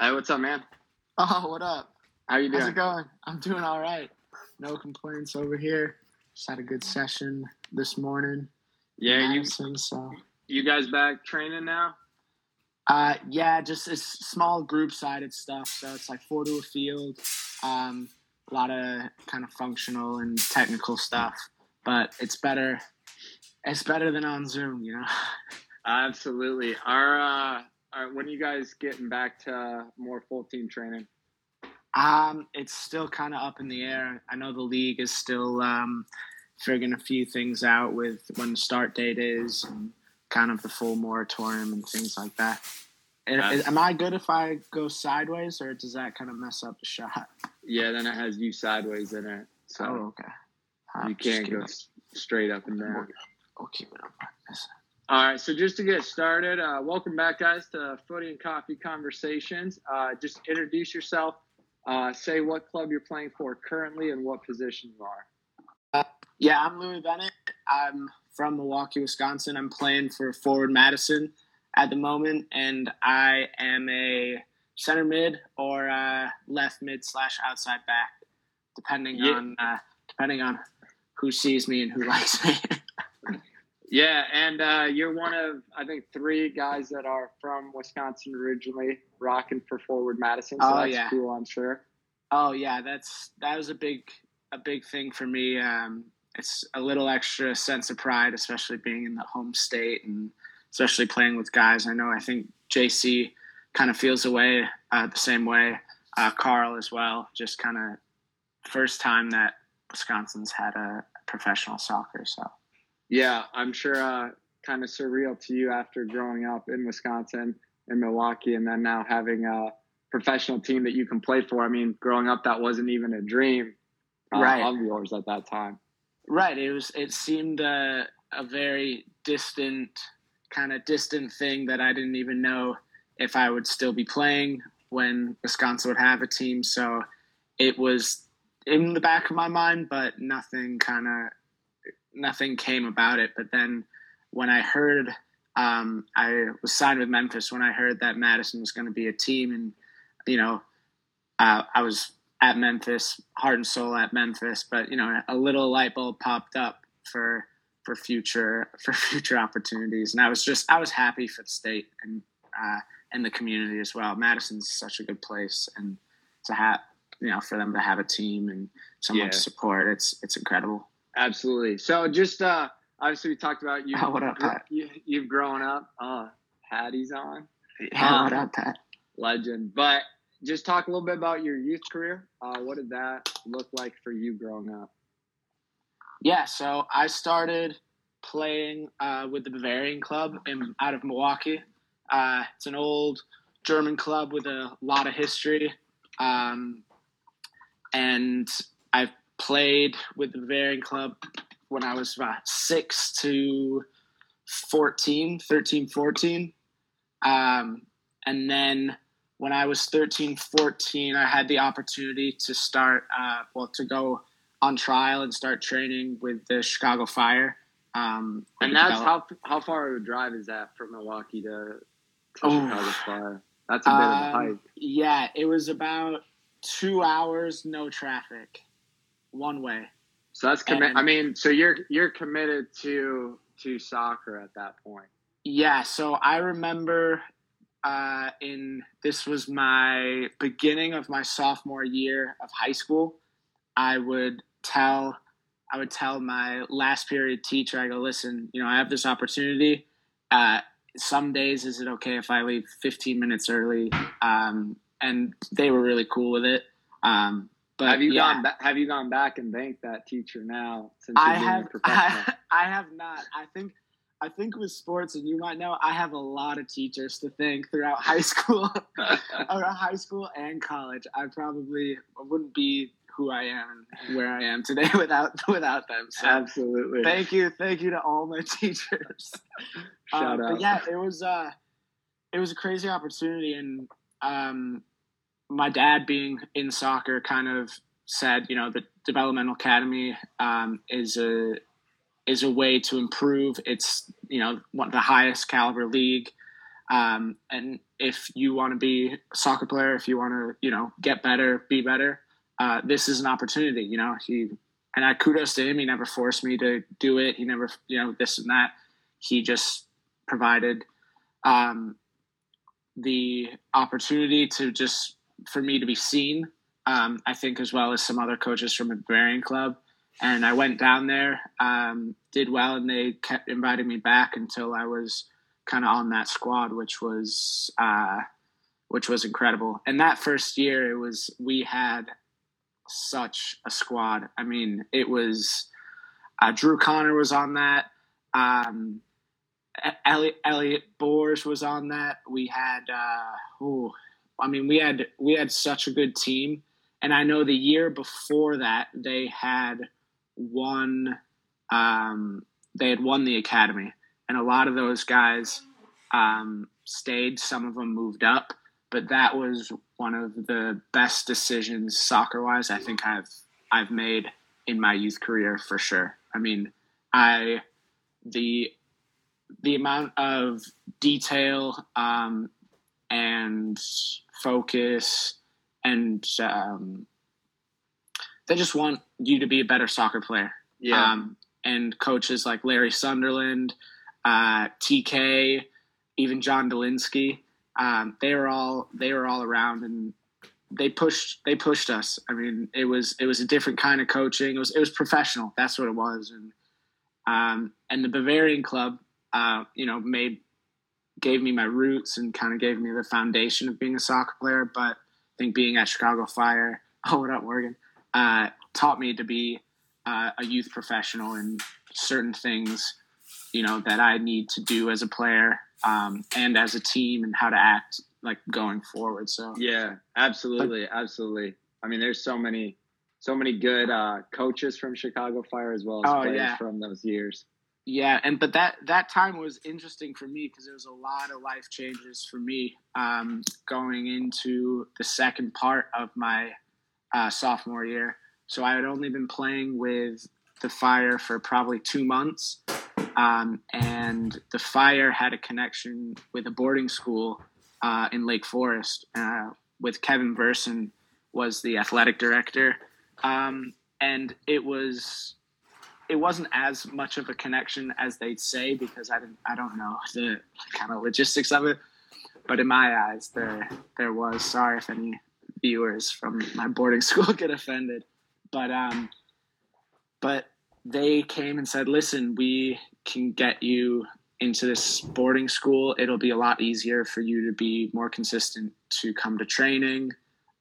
Hey, what's up, man? Oh, what up? How you doing? How's it going? I'm doing all right. No complaints over here. Just had a good session this morning. Yeah, you Madison, so you guys back training now? uh, yeah, just it's small group sided stuff. So it's like four to a field, um, a lot of kind of functional and technical stuff. But it's better. It's better than on Zoom, you know. Absolutely. Our uh, are when are you guys getting back to more full team training? Um, it's still kind of up in the air. I know the league is still um, figuring a few things out with when the start date is and kind of the full moratorium and things like that. Am I good if I go sideways, or does that kind of mess up the shot? Yeah, then it has you sideways in it, so Oh, okay. Uh, you can't go straight up and down. I'll keep it up like this. All right, so just to get started, uh, welcome back, guys, to Footy and Coffee Conversations. Uh, just introduce yourself, uh, say what club you're playing for currently, and what position you are. Yeah, I'm Louis Bennett. I'm from Milwaukee, Wisconsin. I'm playing for Forward Madison at the moment, and I am a center mid or uh, left mid slash outside back, depending Yeah. on uh, depending on who sees me and who likes me. Yeah, and uh, you're one of I think three guys that are from Wisconsin originally, rocking for Forward Madison. So Oh, that's yeah. cool, I'm sure. oh yeah, that's that was a big a big thing for me. Um, it's a little extra sense of pride, especially being in the home state and especially playing with guys. I know I think JC kind of feels away uh, the same way. Uh, Carl as well. Just kind of first time that Wisconsin's had a professional soccer. So Yeah, I'm sure. Uh, kind of surreal to you after growing up in Wisconsin in Milwaukee, and then now having a professional team that you can play for. I mean, growing up, that wasn't even a dream uh, Right. of yours at that time. right, it was. It seemed uh, a very distant, kind of distant thing that I didn't even know if I would still be playing when Wisconsin would have a team. So it was in the back of my mind, but nothing kind of nothing came about it. But then when I heard um, I was signed with Memphis, when I heard that Madison was going to be a team, and you know, uh, I was at Memphis, heart and soul at Memphis, but you know, a little light bulb popped up for for future for future opportunities, and I was just I was happy for the state and uh, and the community as well. Madison's such a good place, and to have you know for them to have a team and someone Yeah. to support, it's it's incredible. Absolutely. So just uh, obviously we talked about you. Oh, what up, Pat? you you've grown up. Uh, Patty's on. Yeah, Um, what up, Pat? legend. But just talk a little bit about your youth career. Uh, what did that look like for you growing up? Yeah, so I started playing uh, with the Bavarian Club in, out of Milwaukee. Uh, it's an old German club with a lot of history. Um, and I played with the Bavarian Club when I was about 6 to 14, 13, 14. Um, and then when I was 13, 14, I had the opportunity to start, uh, well, to go on trial and start training with the Chicago Fire. Um, And that's develop- how how far of a drive is that from Milwaukee to, to Oh. Chicago Fire? That's a bit of a Um, hike. Yeah, it was about two hours, no traffic, one way. So that's commit. I mean, so you're you're committed to to soccer at that point. Yeah, so I remember uh, in this was my beginning of my sophomore year of high school. I would tell I would tell my last period teacher, I go, listen, you know, I have this opportunity. Uh, some days, is it okay if I leave 15 minutes early? Um, and they were really cool with it. Um, but have you yeah. gone ba- Have you gone back and thanked that teacher now since I have? I, I have not. I think I think with sports, and you might know, I have a lot of teachers to thank throughout high school, or high school and college. I probably wouldn't be who I am and where I am today without without them. So Absolutely. thank you, thank you to all my teachers. Shout Um, out. But yeah, it was uh, it was a crazy opportunity, and um, my dad being in soccer kind of said, you know, the developmental academy um, is a is a way to improve. It's you know one of the highest caliber league. Um, and if you want to be a soccer player, if you want to, you know, get better, be better, uh, this is an opportunity. You know, he and I kudos to him. He never forced me to do it. He never, you know, this and that. He just provided um, the opportunity to just for me to be seen. Um, I think as well as some other coaches from a Bavarian club. And I went down there, um, did well, and they kept inviting me back until I was kind of on that squad, which was uh, which was incredible. And that first year, it was we had such a squad. I mean, it was uh, Drew Conner was on that. Um, Elliot, Elliot Bors was on that. We had, uh, ooh, I mean, we had we had such a good team, and I know the year before that they had won. Um, they had won the academy, and a lot of those guys um, stayed. Some of them moved up, but that was one of the best decisions soccer wise I think I've I've made in my youth career for sure. I mean, I the the amount of detail um, and focus and um, they just want you to be a better soccer player. Yeah. Um, and coaches like Larry Sunderland, uh, TK, even John Dolinsky, um, they were all they were all around and they pushed they pushed us. I mean, it was it was a different kind of coaching. It was it was professional. That's what it was. And um, and the Bavarian club, uh, you know, made gave me my roots and kind of gave me the foundation of being a soccer player. But I think being at Chicago Fire, oh, what up, Morgan, uh, taught me to be uh, a youth professional and certain things, you know, that I need to do as a player um, and as a team and how to act like going forward. So yeah, absolutely, but, absolutely. I mean, there's so many, so many good uh, coaches from Chicago Fire as well as oh, players yeah. from those years. Yeah, and but that that time was interesting for me because there was a lot of life changes for me um, going into the second part of my uh, sophomore year. So I had only been playing with the Fire for probably two months, um, and the Fire had a connection with a boarding school uh, in Lake Forest uh, with Kevin Verson was the athletic director, um, and it was it wasn't as much of a connection as they'd say because I didn't I don't know the kind of logistics of it, but in my eyes there there was. Sorry if any viewers from my boarding school get offended, but um, but they came and said, "Listen, we can get you into this boarding school. It'll be a lot easier for you to be more consistent to come to training."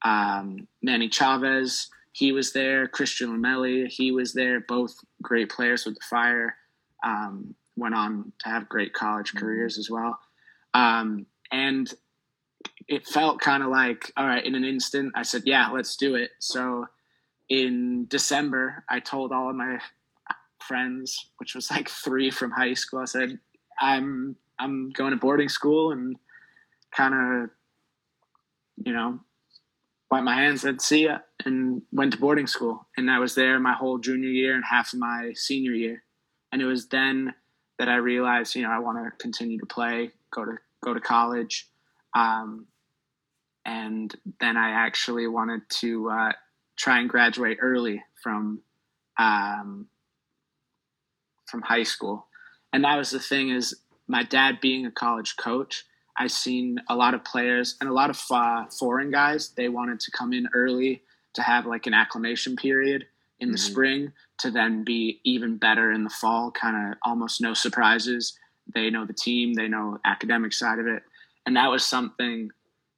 Um, Manny Chavez, he was there. Christian Lamelli, he was there. Both great players with the Fire. Um, went on to have great college mm-hmm. careers as well. Um, and it felt kind of like, all right, in an instant, I said, yeah, let's do it. So in December, I told all of my friends, which was like three from high school. I said, "I'm I'm going to boarding school," and kind of, you know, wiped my hands, said, "See ya," and went to boarding school. And I was there my whole junior year and half of my senior year. And it was then that I realized, you know, I want to continue to play, go to go to college, um, and then I actually wanted to uh, try and graduate early from um, from high school. And that was the thing is my dad being a college coach, I seen a lot of players and a lot of uh, foreign guys. They wanted to come in early to have like an acclimation period in mm-hmm. the spring to then be even better in the fall. Kind of almost no surprises. They know the team. They know academic side of it, and that was something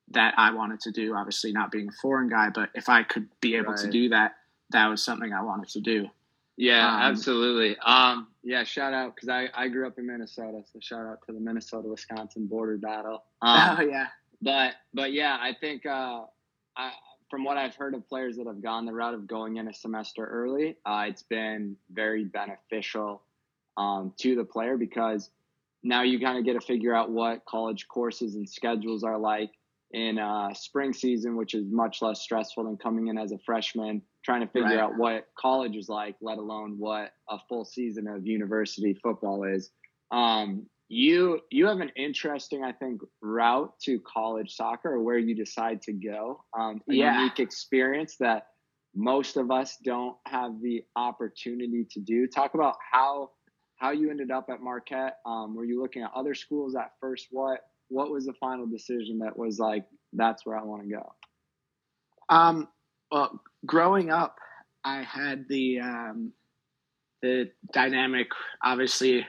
that I wanted to do. Obviously, not being a foreign guy, but if I could be able right. to do that, that was something I wanted to do. Yeah, um, absolutely. Um, yeah, shout out because I, I grew up in Minnesota, so shout out to the Minnesota Wisconsin border battle. Um, oh yeah. But but yeah, I think uh, I, from what I've heard of players that have gone the route of going in a semester early, uh, it's been very beneficial um, to the player because now you kind of get to figure out what college courses and schedules are like in uh, spring season, which is much less stressful than coming in as a freshman trying to figure right. out what college is like, let alone what a full season of university football is. Um, you you have an interesting, I think, route to college soccer, or where you decide to go. Um, a Yeah. unique experience that most of us don't have the opportunity to do. Talk about how how you ended up at Marquette. Um, were you looking at other schools at first? What what was the final decision that was like that's where I want to go? Um, well, growing up, I had the um, the dynamic, obviously,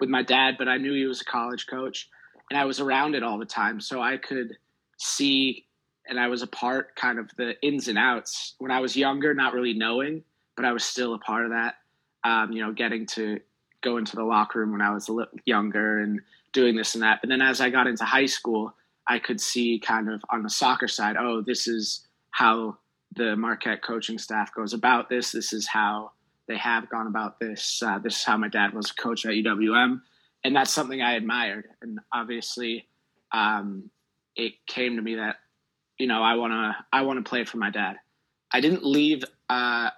with my dad, but I knew he was a college coach, and I was around it all the time, so I could see, and I was a part, kind of the ins and outs. When I was younger, not really knowing, but I was still a part of that. Um, you know, getting to go into the locker room when I was a little younger and doing this and that. But then as I got into high school, I could see kind of on the soccer side, oh, this is how the Marquette coaching staff goes about this. This is how they have gone about this. Uh, this is how my dad was a coach at UWM, and that's something I admired. And obviously, um, it came to me that you know I want to I want to play for my dad. I didn't leave uh,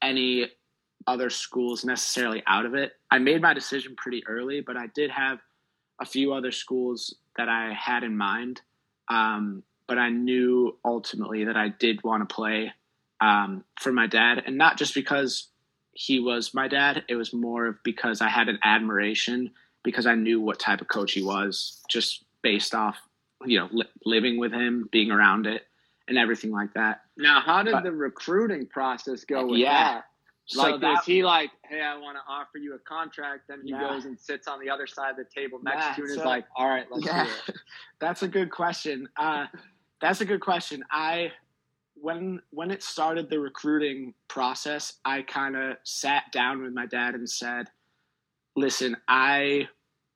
any other schools necessarily out of it. I made my decision pretty early, but I did have a few other schools that I had in mind. Um, but I knew ultimately that I did want to play um, for my dad, and not just because he was my dad. It was more of because I had an admiration because I knew what type of coach he was, just based off you know li- living with him, being around it, and everything like that. Now, how did But- the recruiting process go with Yeah. that? So Like, that- is he like, hey, I want to offer you a contract? Then he goes and sits on the other side of the table next to you and is like, all right, let's yeah, do it. that's a good question. Uh, that's a good question. I when when it started the recruiting process, I kind of sat down with my dad and said, "Listen, I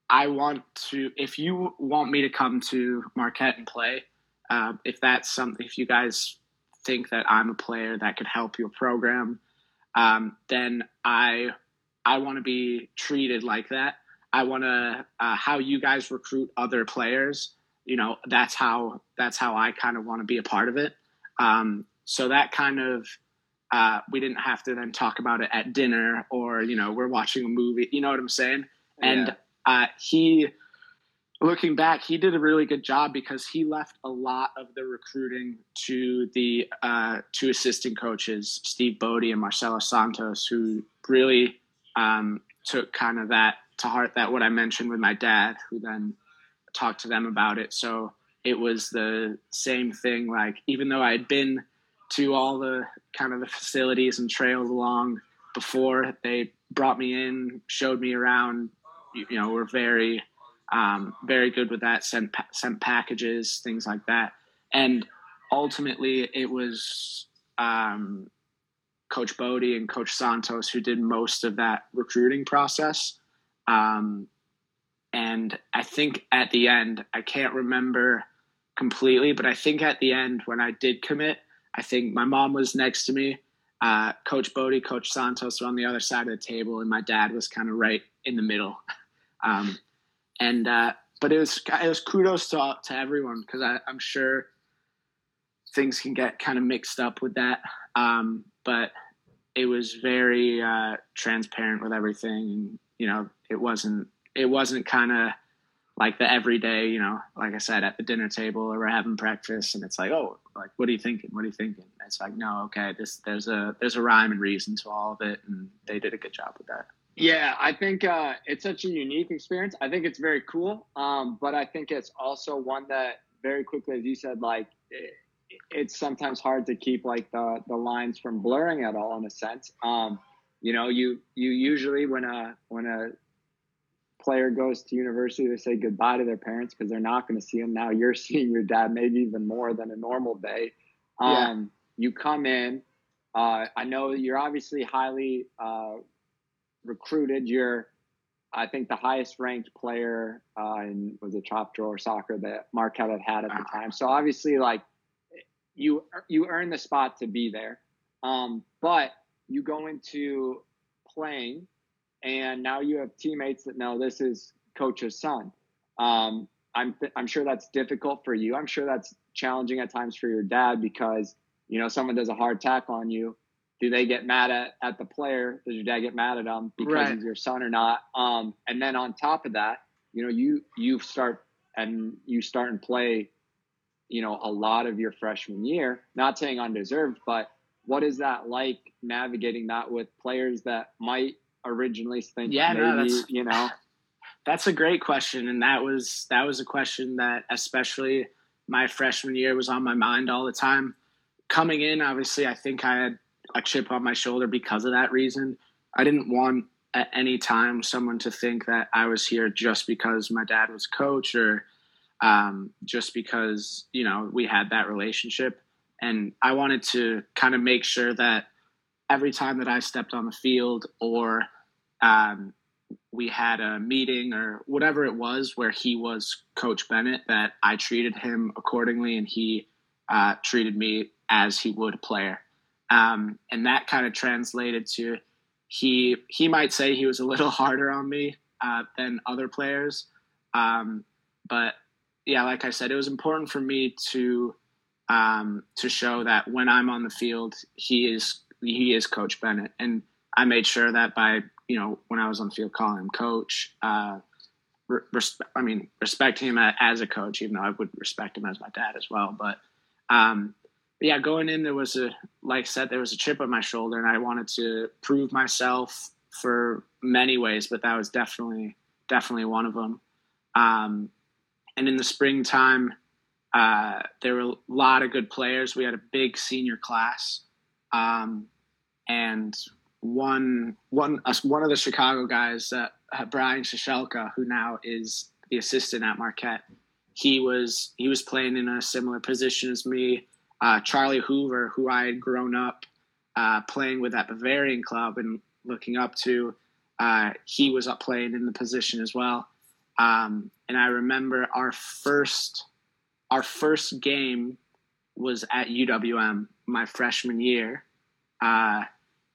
I want to. If you want me to come to Marquette and play, uh, if that's something, if you guys think that I'm a player that could help your program, um, then I I want to be treated like that. I want to uh, how you guys recruit other players. You know, that's how that's how I kind of want to be a part of it. Um, so that kind of uh, we didn't have to then talk about it at dinner or you know we're watching a movie. You know what I'm saying? And Yeah. uh, he, looking back, he did a really good job because he left a lot of the recruiting to the uh, two assistant coaches, Steve Bodie and Marcelo Santos, who really um, took kind of that to heart. That what I mentioned with my dad, who then talked to them about it. So it was the same thing. Like even though I had been to all the kind of the facilities and trails along before, they brought me in, showed me around. You, you know, were very, um, very good with that. Sent pa- sent packages, things like that. And ultimately, it was um, Coach Bodie and Coach Santos who did most of that recruiting process. Um, and I think at the end, I can't remember completely, but I think at the end when I did commit, I think my mom was next to me. Uh, Coach Bodie, Coach Santos were on the other side of the table, and my dad was kind of right in the middle. Um, and uh, but it was it was kudos to to everyone because I'm sure things can get kind of mixed up with that. Um, but it was very uh, transparent with everything, and you know it wasn't it wasn't kind of like the everyday, you know, like I said, at the dinner table or we're having breakfast and it's like, oh, like what are you thinking? What are you thinking? It's like, no, okay, this there's a there's a rhyme and reason to all of it, and they did a good job with that. Yeah, I think uh, it's such a unique experience. I think it's very cool, um, but I think it's also one that very quickly, as you said, like it, it's sometimes hard to keep like the the lines from blurring at all in a sense. Um, you know, you you usually when a when a player goes to university, they say goodbye to their parents because they're not going to see them. Now you're seeing your dad maybe even more than a normal day. Um, Yeah. You come in. Uh, I know you're obviously highly uh, recruited. You're, I think, the highest ranked player uh, in was it Top Drawer Soccer that Marquette had had at the time. So obviously, like you you earn the spot to be there. Um, but you go into playing, and now you have teammates that know this is coach's son. Um, I'm th- I'm sure that's difficult for you. I'm sure that's challenging at times for your dad because you know someone does a hard tackle on you. Do they get mad at, at the player? Does your dad get mad at them because Right. he's your son or not? Um, and then on top of that, you know, you you start and you start and play, you know, a lot of your freshman year. Not saying undeserved, but what is that like navigating that with players that might originally think yeah, maybe, no, that's, you know? That's a great question. And that was that was a question that especially my freshman year was on my mind all the time. Coming in, obviously I think I had a chip on my shoulder because of that reason. I didn't want at any time someone to think that I was here just because my dad was coach or um, just because you know we had that relationship. And I wanted to kind of make sure that every time that I stepped on the field or um, we had a meeting or whatever it was where he was Coach Bennett, that I treated him accordingly and he uh, treated me as he would a player. Um, and that kind of translated to he he might say he was a little harder on me uh, than other players, um, but yeah, like I said, it was important for me to um, to show that when I'm on the field, he is he is Coach Bennett, and I made sure that by you know when I was on the field calling him coach. Uh, I mean, respecting him as a coach, even though I would respect him as my dad as well. But um, yeah, going in there was a like I said, there was a chip on my shoulder, and I wanted to prove myself for many ways, but that was definitely definitely one of them. Um, and in the springtime, uh, there were a lot of good players. We had a big senior class, um, and one one uh, one of the Chicago guys, uh, Bryan Ciesiulka, who now is the assistant at Marquette. He was he was playing in a similar position as me uh, Charlie Hoover, who I had grown up uh, playing with at Bavarian Club and looking up to, uh, he was up playing in the position as well. Um, and I remember our first our first game was at UWM my freshman year, uh,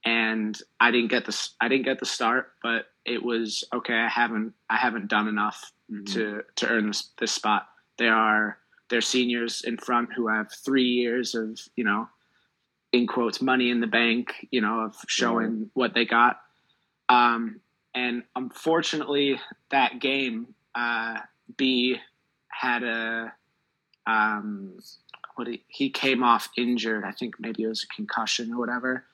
and I didn't get the I didn't get the start, but it was okay. I haven't I haven't done enough mm-hmm. to to earn this, this spot. There are their seniors in front who have three years of you know in quotes money in the bank you know of showing yeah. what they got um, and unfortunately that game uh, b had a um, what he, he came off injured i think maybe it was a concussion or whatever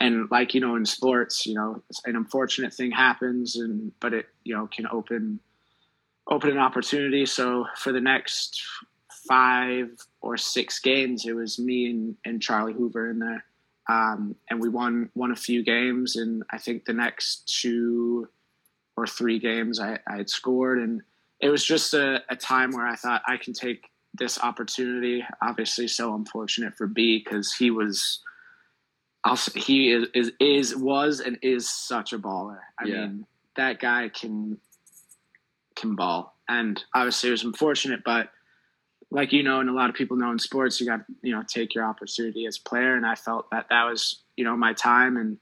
and like you know in sports you know an unfortunate thing happens and but it you know can open open an opportunity so for the next five or six games, it was me and, and Charlie Hoover in there. Um, and we won won a few games, and I think the next two or three games I, I had scored, and it was just a, a, time where I thought I can take this opportunity. Obviously, so unfortunate for B because he was, also, he is, is is was and is such a baller. I yeah. mean, that guy can can ball, and obviously it was unfortunate, but like you know, and a lot of people know in sports, you got you know take your opportunity as a player, and I felt that that was you know my time, and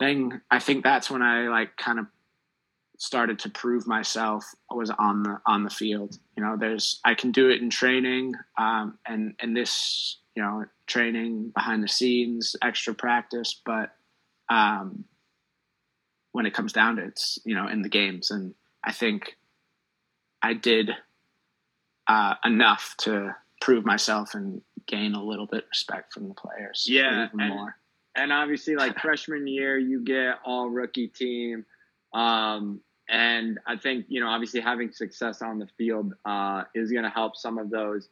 then I think that's when I like kind of started to prove myself was on the on the field. You know, there's I can do it in training, um, and and this you know training behind the scenes, extra practice, but um, when it comes down to it, it's you know in the games, and I think I did uh, enough to prove myself and gain a little bit respect from the players. Yeah, and, more. And obviously, like freshman year, you get all rookie team, um, and I think you know obviously having success on the field uh, is going to help some of those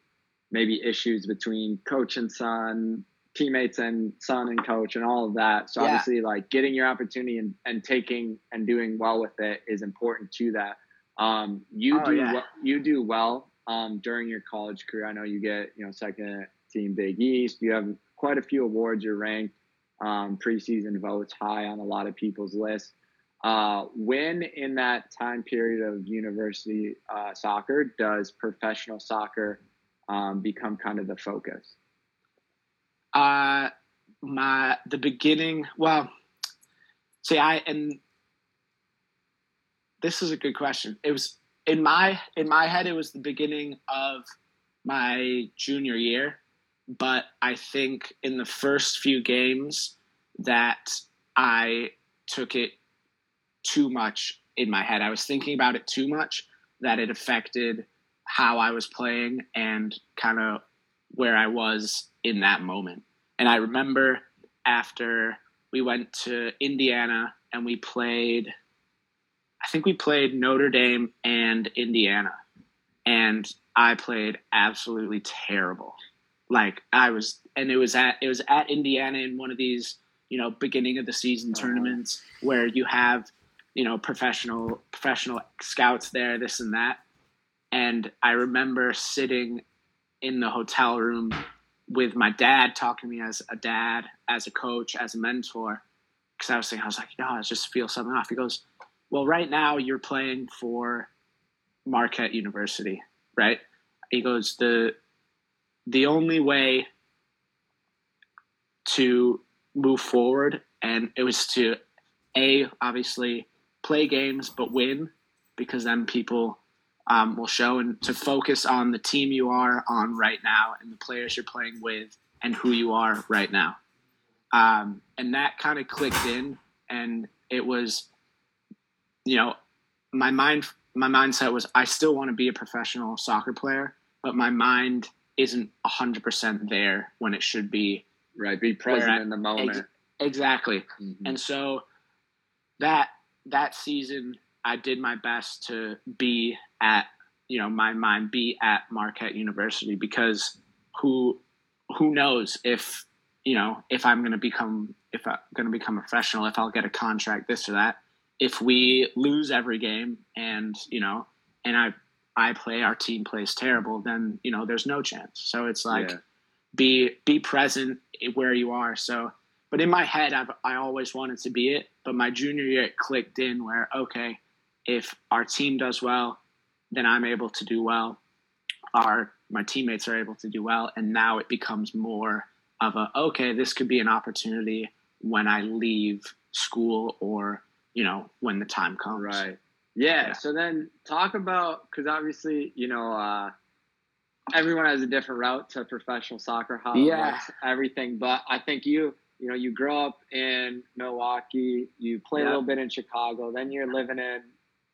maybe issues between coach and son, teammates and son and coach, and all of that. So yeah. obviously, like getting your opportunity and, and taking and doing well with it is important to that. Um, you oh, do yeah. you do well um, during your college career? I know you get you know second team Big East. You have quite a few awards. You're ranked um, preseason votes high on a lot of people's lists. Uh, when in that time period of university uh, soccer does professional soccer um, become kind of the focus? Uh, my the beginning. Well, see, I and this is a good question. It was in my in my head it was the beginning of my junior year but i think in the first few games that i took it too much in my head i was thinking about it too much that it affected how I was playing and kind of where I was in that moment. And I remember after we went to Indiana and we played, I think we played Notre Dame and Indiana. And I played absolutely terrible. Like I was, and it was at it was at Indiana in one of these you know beginning of the season uh-huh. tournaments where you have you know professional professional scouts there, this and that. And I remember sitting in the hotel room with my dad talking to me as a dad, as a coach, as a mentor. Because I was thinking, I was like, no, I just feel something off. He goes, well, right now you're playing for Marquette University, right? He goes, the the only way to move forward, and it was to a obviously play games but win, because then people um, will show and to focus on the team you are on right now and the players you're playing with and who you are right now. Um, and that kind of clicked in, and it was, you know, my mind, my mindset was I still want to be a professional soccer player, but my mind isn't hundred percent there when it should be. Right, be present in the moment. Ex- exactly, mm-hmm. and so that that season I did my best to be at you know my mind be at Marquette University because who who knows if you know if I'm going to become if I'm going to become a professional if I'll get a contract this or that. If we lose every game and you know and I I play our team plays terrible then you know there's no chance. So it's like yeah. be be present where you are. So but in my head I've I always wanted to be it but my junior year it clicked in where okay if our team does well, then I'm able to do well. Our my teammates are able to do well, and now it becomes more of a okay, this could be an opportunity when I leave school or you know when the time comes. Right. Yeah. yeah. So then talk about because obviously you know uh, everyone has a different route to professional soccer. How yeah. everything, but I think you you know you grow up in Milwaukee, you play a little bit in Chicago, then you're living in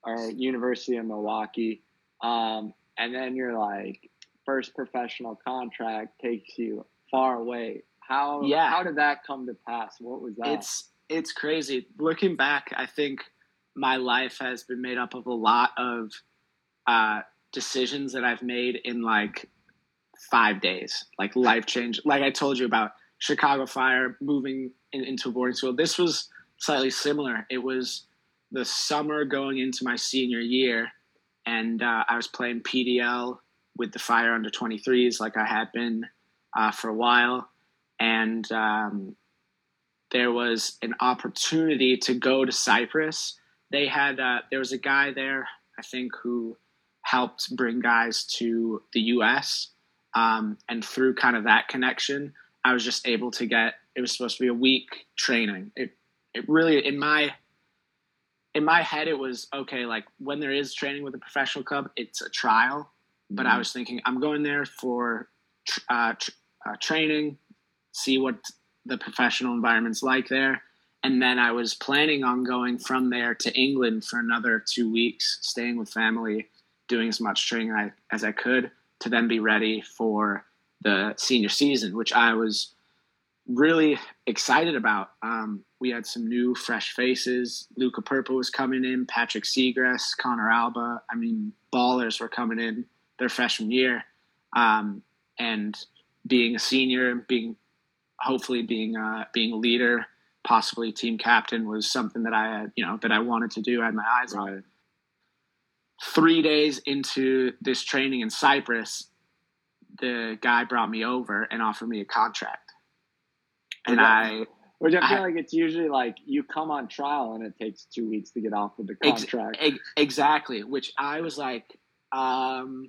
or University of Milwaukee. Um, and then you're like, first professional contract takes you far away. How yeah. how did that come to pass? What was that? It's it's crazy. Looking back, I think my life has been made up of a lot of uh, decisions that I've made in like five days, like life change. Like I told you about Chicago Fire moving in, into a boarding school. This was slightly similar. It was the summer going into my senior year, and uh, I was playing PDL with the Fire under 23s like I had been uh, for a while, and um, there was an opportunity to go to Cyprus. They had uh, there was a guy there I think who helped bring guys to the U.S. Um, and through kind of that connection, I was just able to get. It was supposed to be a week training. It it really in my in my head it was okay like when there is training with a professional club it's a trial but mm-hmm. i was thinking i'm going there for uh, tr- uh, training see what the professional environment's like there and then i was planning on going from there to england for another two weeks staying with family doing as much training I, as i could to then be ready for the senior season which i was really excited about. Um, we had some new, fresh faces. Luca Purpo was coming in, Patrick Seagrist, Connor Alba. I mean, ballers were coming in their freshman year. Um, and being a senior, being hopefully being uh, being a leader, possibly team captain, was something that I had, you know, that I wanted to do. I had my eyes right. on. Three days into this training in Cyprus, the guy brought me over and offered me a contract and I which I feel I, like it's usually like you come on trial and it takes two weeks to get off of the contract. Ex- exactly. Which I was like, um,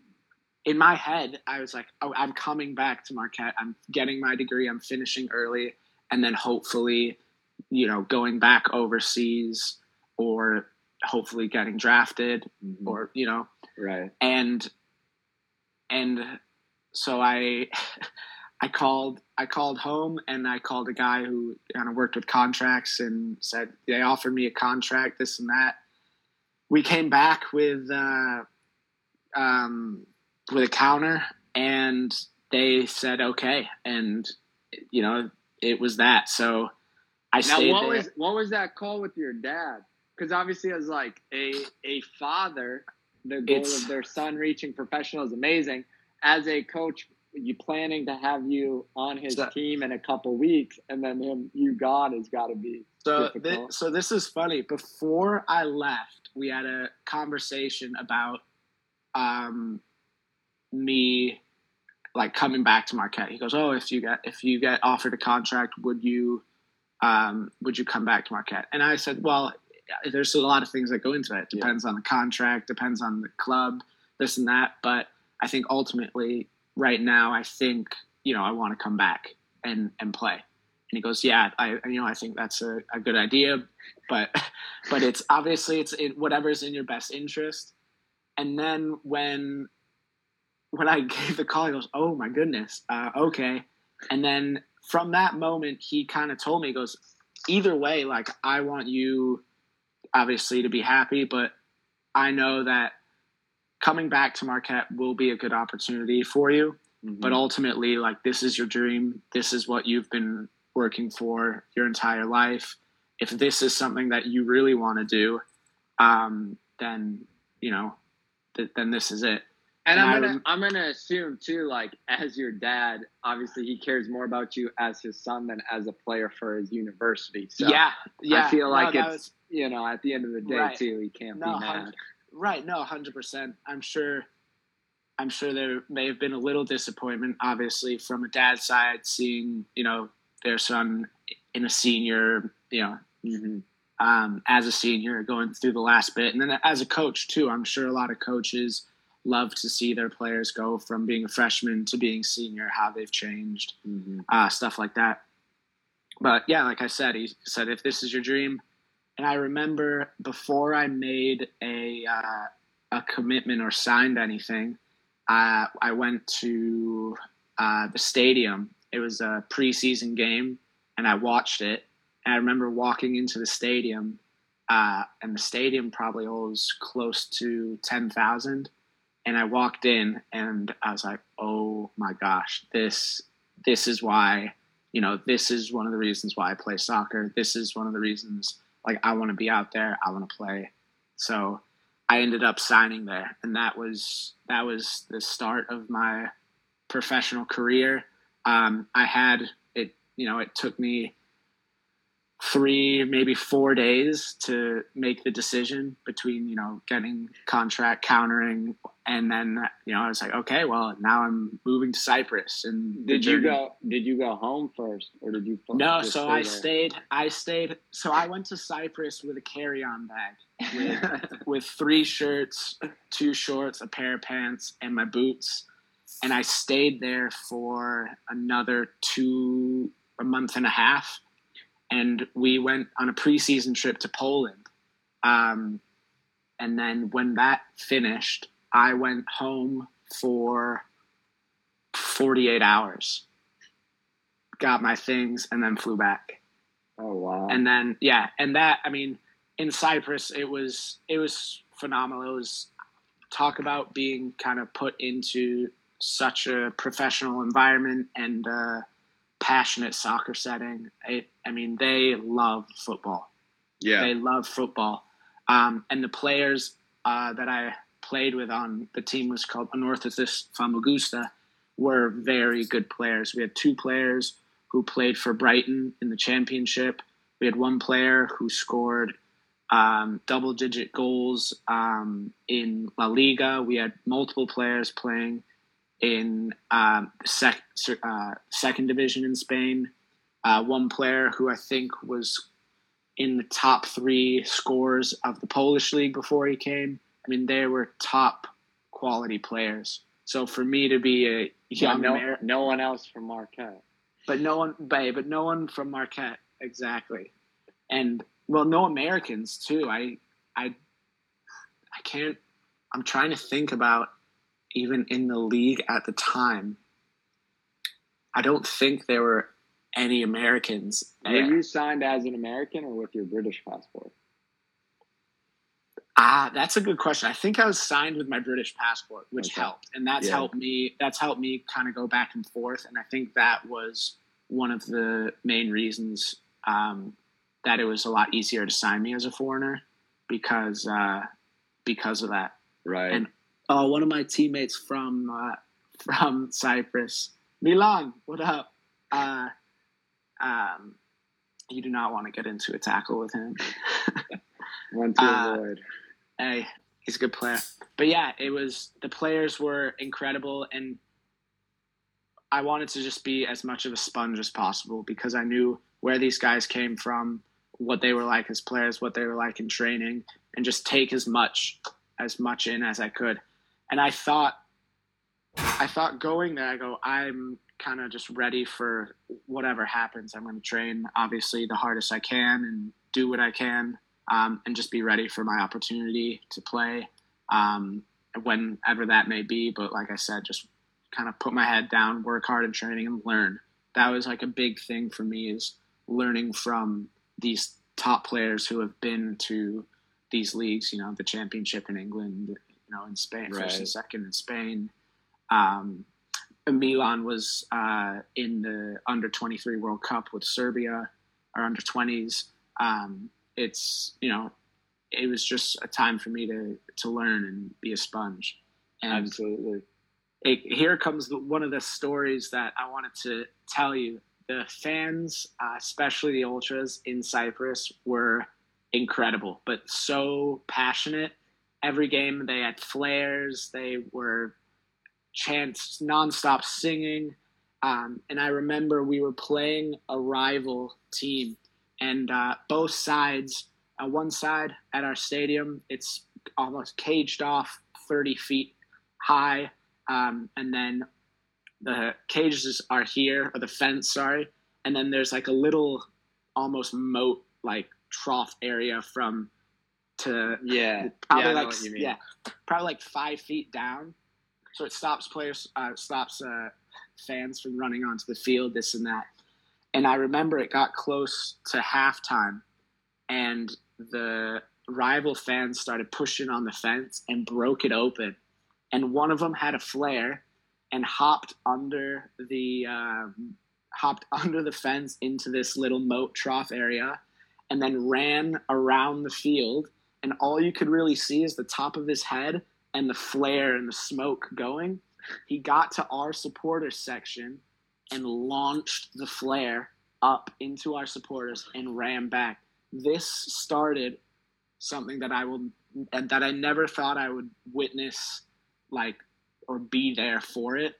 in my head, I was like, oh, I'm coming back to Marquette. I'm getting my degree. I'm finishing early, and then hopefully, you know, going back overseas or hopefully getting drafted mm-hmm. or you know, right. And and so I. I called I called home and I called a guy who kind of worked with contracts and said they offered me a contract, this and that. We came back with uh, um, with a counter, and they said okay, and you know it was that. So I now, what there. was what was that call with your dad? Because obviously, as like a a father, the goal It's- of their son reaching professional is amazing. As a coach, you planning to have you on his So- team in a couple weeks, and then him you gone has got to be So, thi- difficult. so this is funny. Before I left, we had a conversation about um, me like coming back to Marquette. He goes, "Oh, if you get if you get offered a contract, would you um, would you come back to Marquette?" And I said, "Well, there's a lot of things that go into it. Yeah. Depends on the contract, depends on the club, this and that. But I think ultimately, right now, I think you know I want to come back and and play." And he goes, "Yeah, I you know I think that's a, a good idea, but but it's obviously it's it, whatever's in your best interest." And then when when I gave the call, he goes, "Oh my goodness, uh, okay." And then from that moment, he kind of told me, he "goes either way, like I want you obviously to be happy, but I know that coming back to Marquette will be a good opportunity for you." Mm-hmm. but ultimately like this is your dream this is what you've been working for your entire life if this is something that you really want to do um, then you know th- then this is it And And I'm gonna rem- I'm gonna assume too, like as your dad, obviously he cares more about you as his son than as a player for his university. So yeah yeah I feel No, like it's was- you know at the end of the day Right. too, he can't No, be mad. Right no 100% i'm sure i'm sure there may have been a little disappointment obviously from a dad's side seeing you know their son in a senior you know Mm-hmm. um, as a senior going through the last bit. And then as a coach, too, I'm sure a lot of coaches love to see their players go from being a freshman to being senior, how they've changed, Mm-hmm. uh, stuff like that. But yeah, like I said, he said, if this is your dream. And I remember before I made a, uh, a commitment or signed anything, uh, I went to uh, the stadium. It was a preseason game, and I watched it. And I remember walking into the stadium, uh, and the stadium probably holds close to 10,000. And I walked in, and I was like, oh my gosh, this this is why, you know, this is one of the reasons why I play soccer. This is one of the reasons, like, I want to be out there, I want to play. So I ended up signing there, and that was that was the start of my professional career. Um, I had it, you know, it took me three, maybe four days to make the decision between, you know, getting contract countering, and then, you know, I was like, okay, well, now I'm moving to Cyprus. And Did you go? Did you go home first, or did you? No, so stay I there? stayed. I stayed. So I went to Cyprus with a carry-on bag with, with three shirts, two shorts, a pair of pants, and my boots. And I stayed there for another two, a month and a half. And we went on a preseason trip to Poland. Um, and then when that finished, I went home for 48 hours, got my things, and then flew back. Oh wow! and then yeah and that i mean in cyprus it was it was phenomenal. It was talk about being kind of put into such a professional environment and uh, passionate soccer setting. It, i mean they love football. Yeah. they love football. Um, and the players uh, that i played with on the team was called anorthosis famagusta were very good players we had two players who played for Brighton in the championship. We had one player who scored um, double digit goals um, in La Liga. We had multiple players playing in um, sec- uh, second division in Spain. Uh, one player who I think was in the top three scores of the Polish league before he came. I mean, they were top quality players. So for me to be a Yeah, no, Amer- no one else from Marquette. but no one, but, but no one from Marquette exactly, and well, no Americans too. I, I, I can't. I'm trying to think about even in the league at the time. I don't think there were any Americans. Were you signed as an American or with your British passport? Ah, that's a good question. I think I was signed with my British passport, which Okay. helped, and that's Yeah. helped me. That's helped me kind of go back and forth, and I think that was one of the main reasons um, that it was a lot easier to sign me as a foreigner because uh, because of that. Right. And uh, one of my teammates from uh, from Cyprus, Milan, what up? Uh, um, you do not want to get into a tackle with him. One to uh, avoid. Hey, he's a good player. But yeah, it was the players were incredible, and I wanted to just be as much of a sponge as possible because I knew where these guys came from, what they were like as players, what they were like in training, and just take as much as much in as I could. And I thought, I thought going there, I go, I'm kind of just ready for whatever happens. I'm going to train obviously the hardest I can and do what I can um, and just be ready for my opportunity to play um, whenever that may be. But like I said, just kind of put my head down, work hard in training, and learn. That was like a big thing for me is learning from these top players who have been to these leagues. You know, the championship in England, you know, in Spain, first and second in Spain. Um, Milan was uh, in the under 23 World Cup with Serbia, or under 20s. Um, it's you know, it was just a time for me to to learn and be a sponge. And Absolutely. it, here comes the, one of the stories that I wanted to tell you. The fans, uh, especially the ultras in Cyprus, were incredible, but so passionate. Every game they had flares. They were chants nonstop singing. Um, and I remember we were playing a rival team, and uh, both sides. Uh, one side at our stadium, it's almost caged off, thirty feet high, um, and then the cages are here, or the fence, sorry, and then there's like a little, almost moat like trough area from to Yeah. probably yeah, like what you mean. yeah, probably like five feet down. So it stops players, uh, stops uh, fans from running onto the field, this and that. And I remember it got close to halftime, and the rival fans started pushing on the fence and broke it open. And one of them had a flare and hopped under the um, hopped under the fence into this little moat trough area, and then ran around the field and all you could really see is the top of his head and the flare and the smoke going. He got to our supporters section and launched the flare up into our supporters and ran back. This started something that I will and that I never thought I would witness like or be there for it.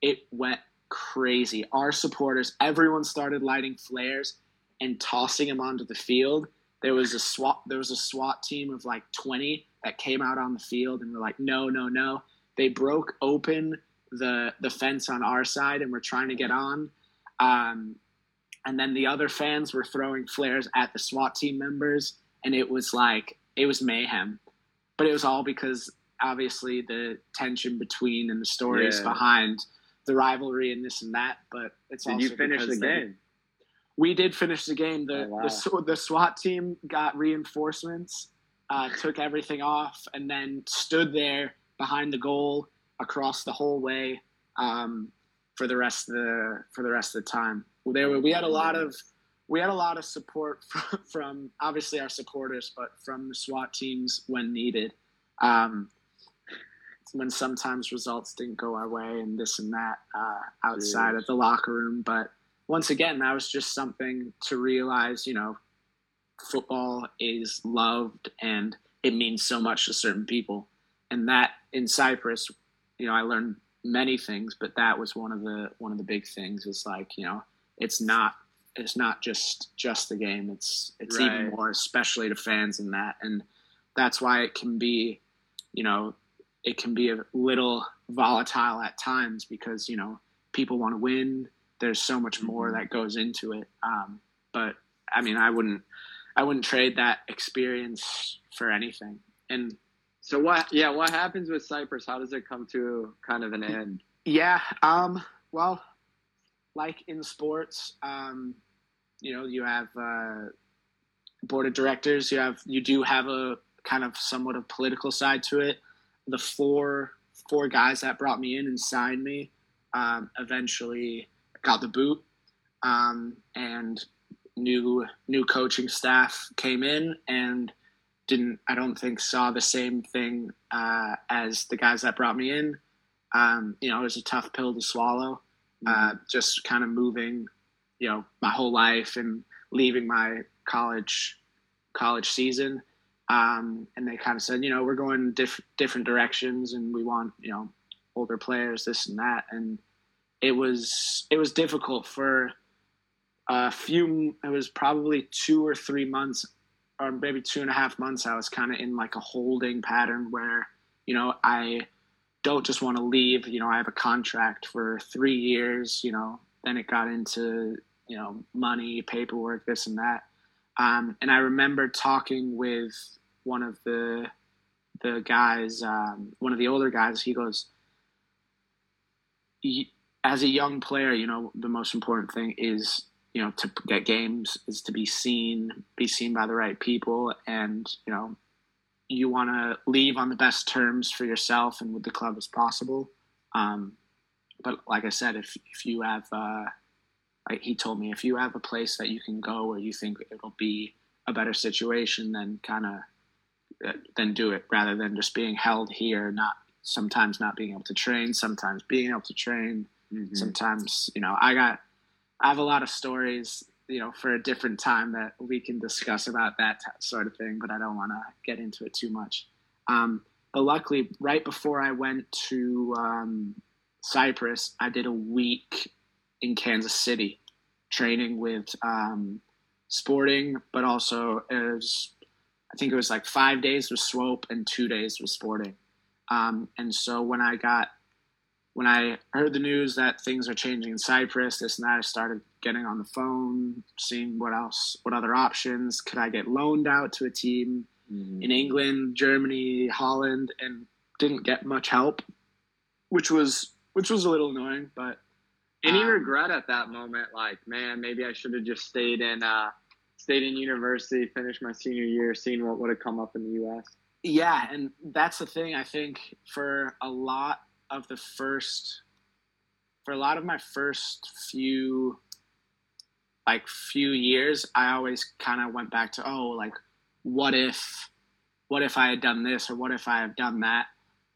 It went crazy. Our supporters, everyone started lighting flares and tossing them onto the field there was a SWAT there was a SWAT team of like 20 that came out on the field and were like no no no they broke open the the fence on our side and were trying to get on um, and then the other fans were throwing flares at the SWAT team members and it was like it was mayhem but it was all because obviously the tension between and the stories Yeah. behind the rivalry and this and that but it's Did also you finish the they- game? we did finish the game. The Oh, wow. the, the SWAT team got reinforcements, uh, took everything off, and then stood there behind the goal across the whole way um, for the rest of the for the rest of the time. There were, we had a lot of we had a lot of support from, from obviously our supporters, but from the SWAT teams when needed. Um, when sometimes results didn't go our way and this and that uh, outside of the locker room, but once again, that was just something to realize, you know, football is loved and it means so much to certain people. And that in Cyprus, you know, I learned many things, but that was one of the one of the big things is like, you know, it's not it's not just just the game. It's it's even more especially to fans in that. And that's why it can be, you know, it can be a little volatile at times because, you know, people want to win, there's so much more that goes into it. Um, but I mean, I wouldn't, I wouldn't trade that experience for anything. And So what? Yeah, what happens with Cyprus? How does it come to kind of an end? yeah, um, well, like in sports, um, you know, you have uh, board of directors. You have, you do have a kind of somewhat of political side to it. The four four guys that brought me in and signed me um, eventually got the boot, um, and new new coaching staff came in and didn't I don't think saw the same thing uh, as the guys that brought me in. Um, you know, it was a tough pill to swallow. Uh, mm-hmm. just kind of moving, you know, my whole life and leaving my college college season. Um, and they kind of said, you know, we're going diff- different directions, and we want you know older players, this and that. And it was it was difficult for a few. It was probably two or three months or maybe two and a half months, I was kind of in like a holding pattern where, you know, I don't just want to leave. You know, I have a contract for three years, you know, then it got into, you know, money, paperwork, this and that. Um, and I remember talking with one of the the guys, um, one of the older guys. He goes, as a young player, you know, the most important thing is you know to get games is to be seen be seen by the right people and you know you want to leave on the best terms for yourself and with the club as possible um, but like i said if if you have uh, like he told me if you have a place that you can go where you think it'll be a better situation then kind of uh, then do it rather than just being held here not sometimes not being able to train sometimes being able to train mm-hmm. sometimes you know i got I have a lot of stories, you know, for a different time that we can discuss about that sort of thing, but I don't want to get into it too much. Um, but luckily, right before I went to um, Cyprus, I did a week in Kansas City training with um, Sporting, but also was, I think it was like five days with Swope and two days with Sporting. Um, and so when I got when I heard the news that things are changing in Cyprus, this and that, I started getting on the phone, seeing what else, what other options could I get loaned out to a team mm-hmm. in England, Germany, Holland, and didn't get much help, which was which was a little annoying. But any um, regret at that moment? Like, man, maybe I should have just stayed in uh, stayed in university, finished my senior year, seen what would have come up in the U.S. Yeah, and that's the thing. I think for a lot of the first for a lot of my first few like few years i always kind of went back to oh like what if what if i had done this or what if i have done that?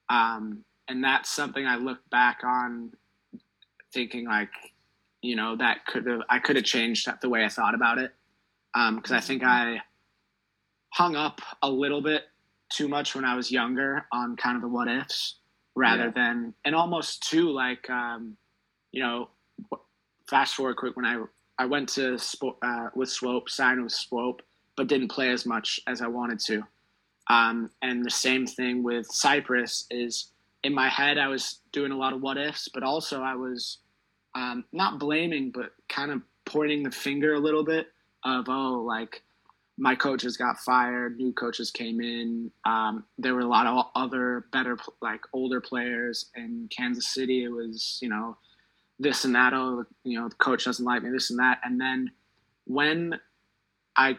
Um, and that's something i look back on thinking like you know that could have i could have changed the way i thought about it. Because um, i think i hung up a little bit too much when i was younger on kind of the what ifs rather yeah. than and almost too like um, you know fast forward quick when I I went to uh, with Swope signed with Swope but didn't play as much as I wanted to um, and the same thing with Cyprus is in my head I was doing a lot of what ifs but also I was um, not blaming but kind of pointing the finger a little bit of oh like my coaches got fired, new coaches came in. Um, there were a lot of other better, like older players in Kansas City. It was, you know, this and that. Oh, you know, the coach doesn't like me, this and that. And then when I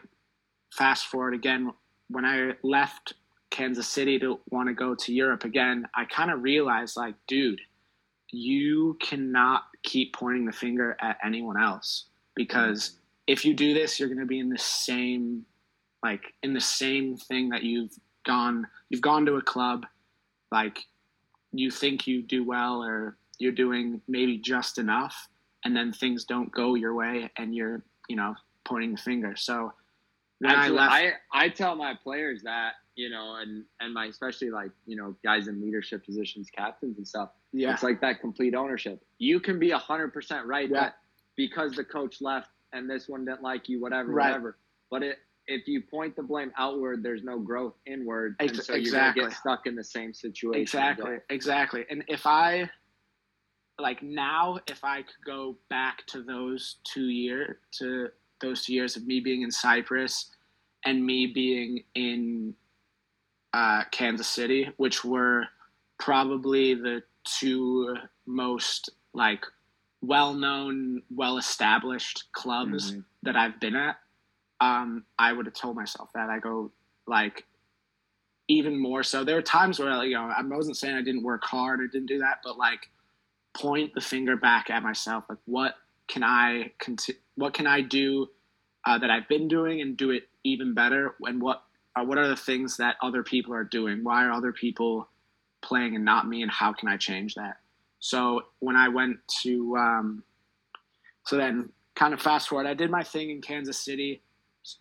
fast forward again, when I left Kansas City to want to go to Europe again, I kind of realized, like, dude, you cannot keep pointing the finger at anyone else because if you do this, you're going to be in the same, like in the same thing that you've gone. You've gone to a club, like you think you do well, or you're doing maybe just enough, and then things don't go your way, and you're, you know, pointing the finger. So when I left, I I tell my players that you know, and and my especially like you know guys in leadership positions, captains and stuff. Yeah, it's like that complete ownership. You can be hundred percent right yeah. that because the coach left and this one didn't like you, whatever, right. whatever. But it, if you point the blame outward, there's no growth inward, and so exactly. you're gonna get stuck in the same situation. Exactly, exactly. And if I, like now, if I could go back to those two year to those two years of me being in Cyprus and me being in uh, Kansas City, which were probably the two most like well-known, well-established clubs mm-hmm. that I've been at, um, I would have told myself that I go like, even more so. There were times where you know I wasn't saying I didn't work hard or didn't do that, but like point the finger back at myself. Like what can I conti- what can I do uh, that I've been doing and do it even better? And what uh, what are the things that other people are doing? Why are other people playing and not me? And how can I change that? So when I went to um, so then kind of fast forward, I did my thing in Kansas City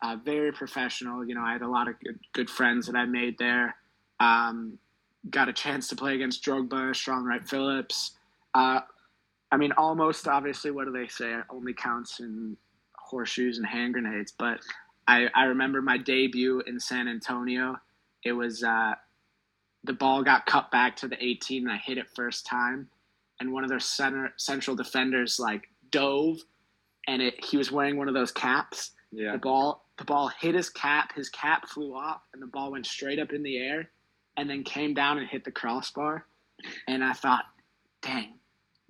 uh, very professional. You know, I had a lot of good, good friends that I made there. Um, got a chance to play against Drogba, Shaun Wright-Phillips. Uh, I mean, almost obviously, what do they say? It only counts in horseshoes and hand grenades. But I, I remember my debut in San Antonio. It was uh, the ball got cut back to the 18, and I hit it first time. And one of their center central defenders like dove, and it he was wearing one of those caps yeah. The ball the ball hit his cap, his cap flew off, and the ball went straight up in the air and then came down and hit the crossbar. And I thought, dang,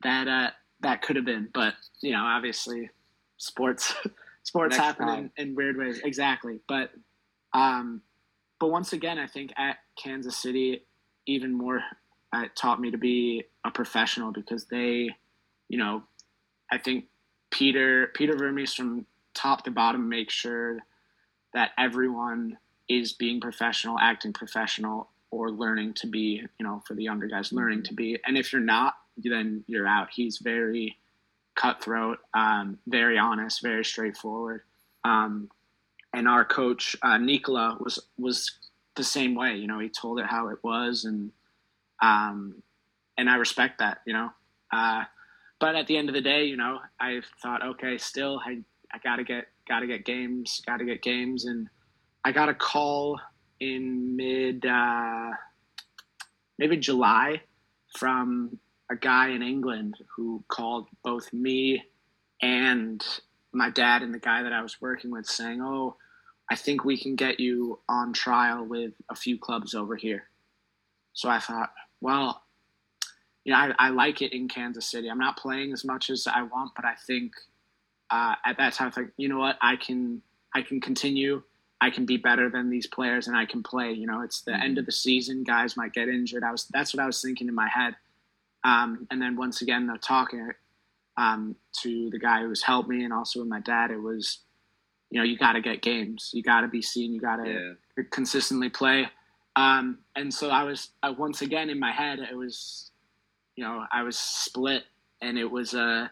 that uh that could have been. But, you know, obviously sports sports Next happen in, in weird ways. Exactly. But um but once again I think at Kansas City even more it taught me to be a professional because they, you know, I think Peter Peter Vermes from top to bottom make sure that everyone is being professional, acting professional, or learning to be, you know, for the younger guys, learning to be. And if you're not, then you're out. He's very cutthroat, um, very honest, very straightforward. Um, and our coach uh, Nikola was was the same way. You know, he told it how it was, and um, and I respect that. You know, uh, but at the end of the day, you know, I thought, okay, still, I I gotta get gotta get games, gotta get games, and I got a call in mid uh, maybe July from a guy in England who called both me and my dad and the guy that I was working with saying, "Oh, I think we can get you on trial with a few clubs over here." So I thought, well, you know, I, I like it in Kansas City. I'm not playing as much as I want, but I think uh, at that time, I like, you know what, I can I can continue. I can be better than these players, and I can play. You know, it's the mm-hmm. end of the season. Guys might get injured. I was that's what I was thinking in my head. Um, and then once again, the talking um, to the guy who's helped me, and also with my dad, it was, you know, you got to get games. You got to be seen. You got to yeah. consistently play. Um, and so I was I, once again in my head. It was, you know, I was split, and it was. Uh,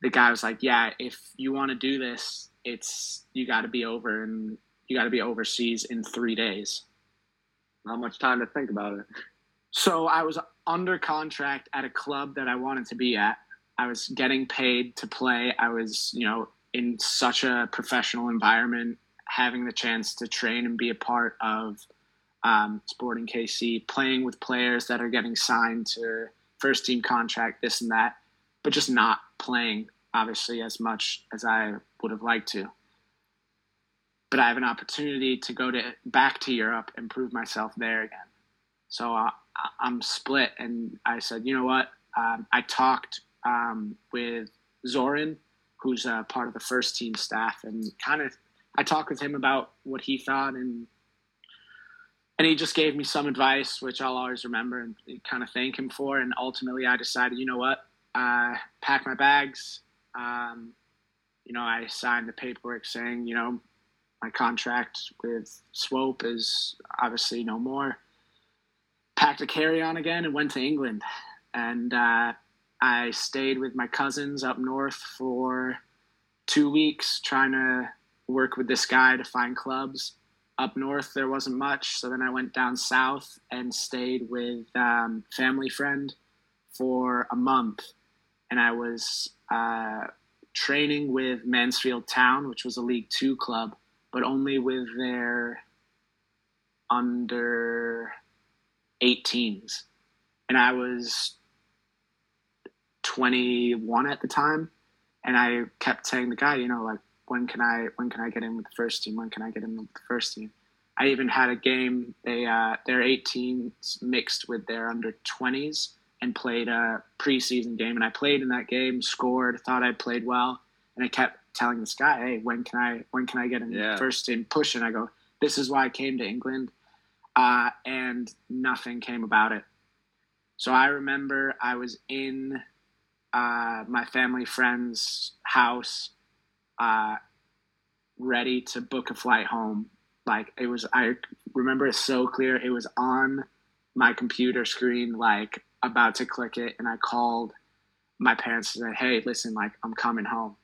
the guy was like, "Yeah, if you want to do this, it's you got to be over and you got to be overseas in three days." Not much time to think about it. So I was under contract at a club that I wanted to be at. I was getting paid to play. I was, you know, in such a professional environment, having the chance to train and be a part of um, Sporting KC, playing with players that are getting signed to first team contract, this and that, but just not playing obviously as much as I would have liked to. But I have an opportunity to go to back to Europe and prove myself there again. So uh, I'm split, and I said, you know what? Um, I talked um, with Zoran, who's a part of the first team staff, and kind of I talked with him about what he thought, and and he just gave me some advice, which I'll always remember and kind of thank him for. And ultimately, I decided, you know what? uh, pack my bags. Um, you know, I signed the paperwork saying, you know, my contract with Swope is obviously no more. Packed a carry on again and went to England. And uh, I stayed with my cousins up north for two weeks trying to work with this guy to find clubs. Up north, there wasn't much. So then I went down south and stayed with um, family friend for a month and I was uh, training with Mansfield Town, which was a League Two club, but only with their under 18s. And I was 21 at the time. And I kept saying the guy, you know, like, when can I when can I get in with the first team? When can I get in with the first team? I even had a game. They uh, their 18s mixed with their under 20s, and played a preseason game. And I played in that game, scored, thought I played well, and I kept telling this guy, "Hey, when can I when can I get in yeah. first team push?" And I go, "This is why I came to England. uh, and nothing came about it. So I remember I was in uh, my family friend's house, uh, ready to book a flight home. Like it was, I remember it so clear. It was on my computer screen, like about to click it, and I called my parents and said, "Hey, listen, like I'm coming home."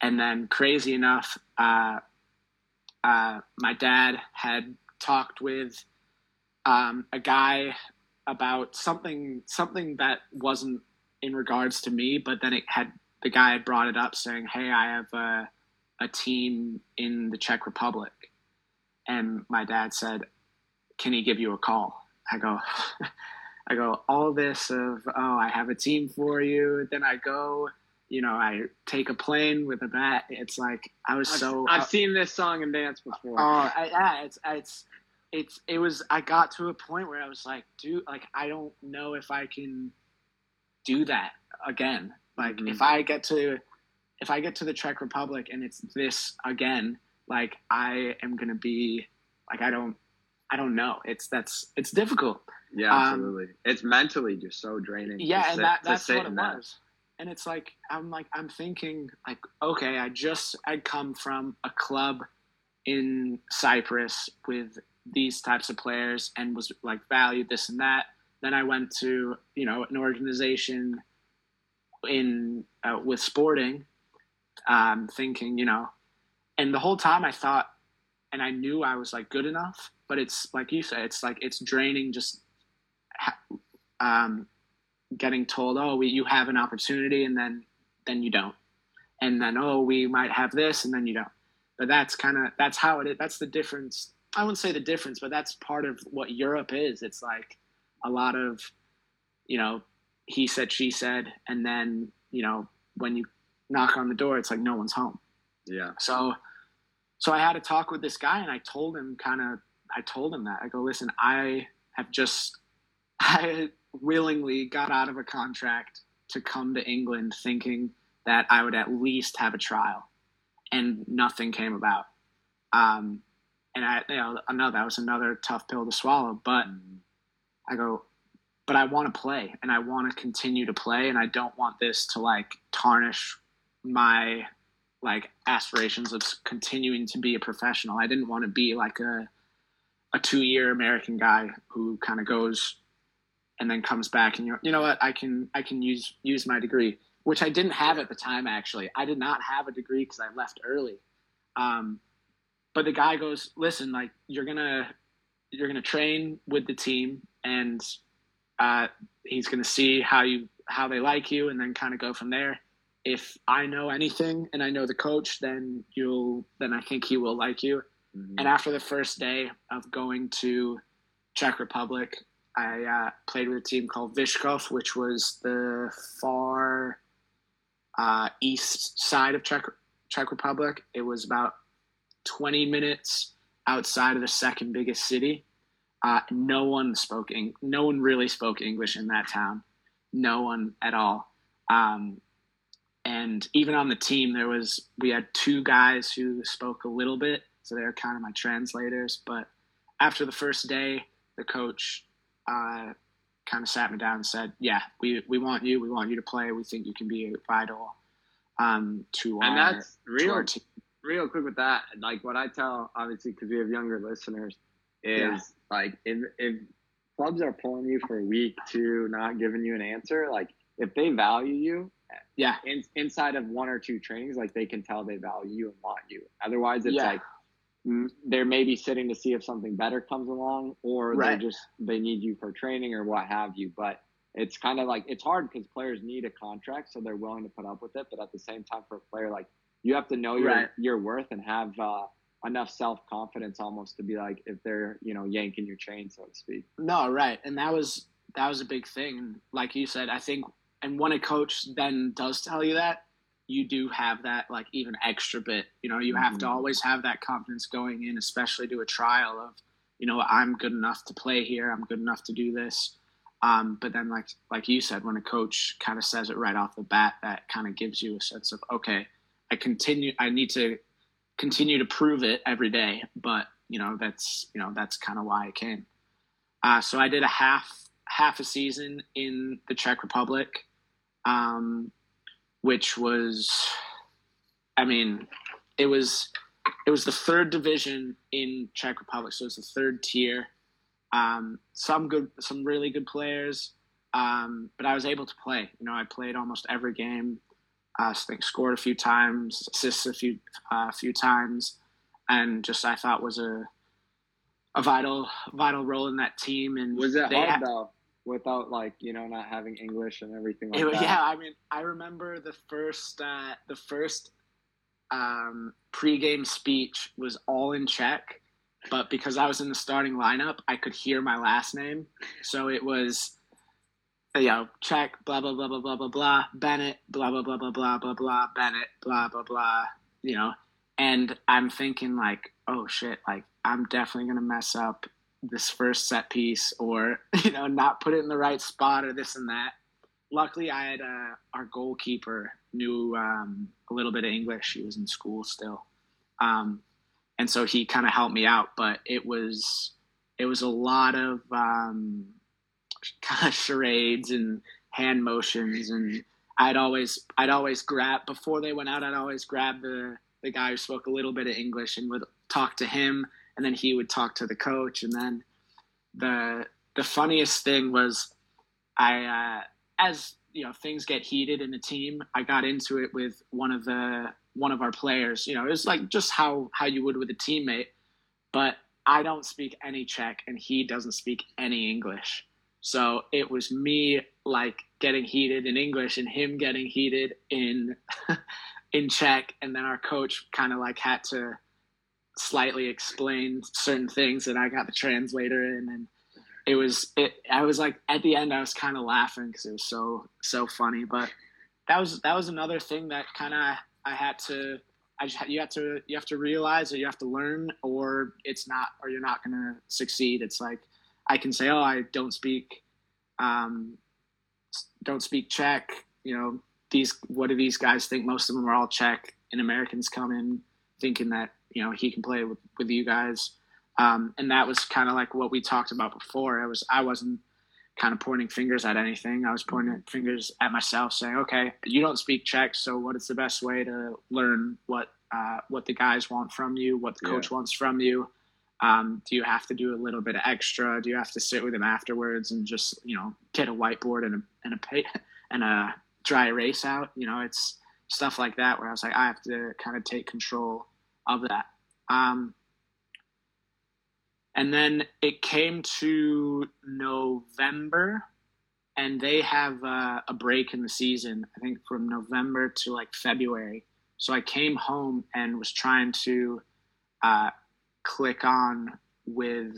And then, crazy enough, uh, uh, my dad had talked with um, a guy about something something that wasn't in regards to me, but then it had the guy had brought it up saying, "Hey, I have a, a team in the Czech Republic," and my dad said, "Can he give you a call?" I go, I go all this of oh, I have a team for you. Then I go you know, I take a plane with a bat. It's like I was I've, so. I've uh, seen this song and dance before. Oh, uh, yeah, it's it's it's it was. I got to a point where I was like, dude, like I don't know if I can do that again. Like mm-hmm. if I get to if I get to the Czech Republic and it's this again, like I am gonna be like I don't I don't know. It's that's it's difficult. Yeah, um, absolutely. Um, it's mentally just so draining. Yeah, and sit, that, that's what it that. was and it's like i'm like i'm thinking like okay i just i'd come from a club in cyprus with these types of players and was like valued this and that then i went to you know an organization in uh, with sporting um, thinking you know and the whole time i thought and i knew i was like good enough but it's like you said it's like it's draining just um, getting told, "Oh, we, you have an opportunity," and then then you don't, and then oh, we might have this, and then you don't. But that's kind of that's how it is. That's the difference. I wouldn't say the difference, but that's part of what Europe is. It's like a lot of, you know, he said, she said, and then you know when you knock on the door, it's like no one's home. Yeah. So, so I had a talk with this guy, and I told him kind of. I told him that I go, listen, I have just I willingly got out of a contract to come to England thinking that I would at least have a trial, and nothing came about. Um, and I, you know, I know that was another tough pill to swallow, but I go, but I want to play and I want to continue to play, and I don't want this to like tarnish my like aspirations of continuing to be a professional. I didn't want to be like a a two year American guy who kind of goes and then comes back and you you know what? I can I can use use my degree which I didn't have at the time actually. I did not have a degree because I left early. Um, but the guy goes listen like you're gonna you're gonna train with the team and uh, he's gonna see how you how they like you and then kind of go from there if I know anything and I know the coach then you'll then I think he will like you mm-hmm. and after the first day of going to Czech Republic I uh, played with a team called Vyškov, which was the far uh, east side of Czech, Czech Republic. It was about 20 minutes outside of the second biggest city. Uh, no one spoke, Eng- no one really spoke English in that town. No one at all. Um, and even on the team, there was we had two guys who spoke a little bit, so they were kind of my translators. But after the first day, the coach uh, kind of sat me down and said, "Yeah, we we want you. We want you to play. We think you can be vital um, to and our that's real team. real quick with that. Like what I tell, obviously, because we have younger listeners, is yeah. Like if if clubs are pulling you for a week to not giving you an answer, like if they value you, yeah, in, inside of one or two trainings, like they can tell they value you and want you. Otherwise, it's yeah. like they're maybe sitting to see if something better comes along or right. they just they need you for training or what have you but it's kind of like it's hard because players need a contract so they're willing to put up with it but at the same time for a player like you have to know your right. your worth and have uh, enough self-confidence almost to be like if they're you know yanking your chain so to speak no right and that was that was a big thing like you said i think and when a coach then does tell you that you do have that like even extra bit. You know, you have mm-hmm. to always have that confidence going in, especially to a trial of, you know, I'm good enough to play here. I'm good enough to do this. Um, but then, like like you said, when a coach kind of says it right off the bat, that kind of gives you a sense of okay, I continue. I need to continue to prove it every day, but you know that's you know that's kind of why I came. Uh, so I did a half half a season in the Czech Republic, um, which was, I mean, it was it was the third division in Czech Republic, so it's the third tier. Um, some good, some really good players, um, but I was able to play. You know, I played almost every game. Uh, I think scored a few times, assists a few a uh, few times, and just I thought was a a vital vital role in that team. And was it hard though, without like you know not having English and everything like it, that? Yeah, I mean, I remember the first uh, the first um, pregame speech was all in Czech, but because I was in the starting lineup, I could hear my last name, so it was you know, Czech, blah blah blah blah blah blah blah, Bennett, blah blah blah blah blah blah blah, Bennett, blah blah blah, you know, and I'm thinking like, oh shit, like I'm definitely gonna mess up this first set piece or you know not put it in the right spot or this and that. Luckily, I had uh, our goalkeeper knew um, a little bit of English. He was in school still, um, and so he kind of helped me out. But it was it was a lot of um, kind of charades and hand motions, and I'd always I'd always grab before they went out. I'd always grab the the guy who spoke a little bit of English and would talk to him, and then he would talk to the coach, and then the the funniest thing was I uh, as you know things get heated in a team. I got into it with one of the one of our players. You know, it was like just how how you would with a teammate, but I don't speak any Czech and he doesn't speak any English. So it was me like getting heated in English and him getting heated in in Czech, and then our coach kind of like had to slightly explain certain things, and I got the translator in, and it was it. I was like at the end, I was kind of laughing because it was so so funny. But that was that was another thing that kind of I had to. I just you have to you have to realize or you have to learn, or it's not, or you're not gonna succeed. It's like I can say, oh, I don't speak, um, don't speak Czech, you know, these what do these guys think? Most of them are all Czech, and Americans come in thinking that you know he can play with with you guys, um, and that was kind of like what we talked about before. I was I wasn't kind of pointing fingers at anything. I was pointing fingers at myself, saying, "Okay, you don't speak Czech, so what is the best way to learn what uh, what the guys want from you, what the coach yeah. wants from you? Um, do you have to do a little bit of extra? Do you have to sit with him afterwards and just you know get a whiteboard and a and a and a dry erase out. You know, it's stuff like that where I was like, I have to kind of take control of that. Um, and then it came to November, and they have uh, a break in the season, I think from November to like February. So I came home and was trying to uh, click on with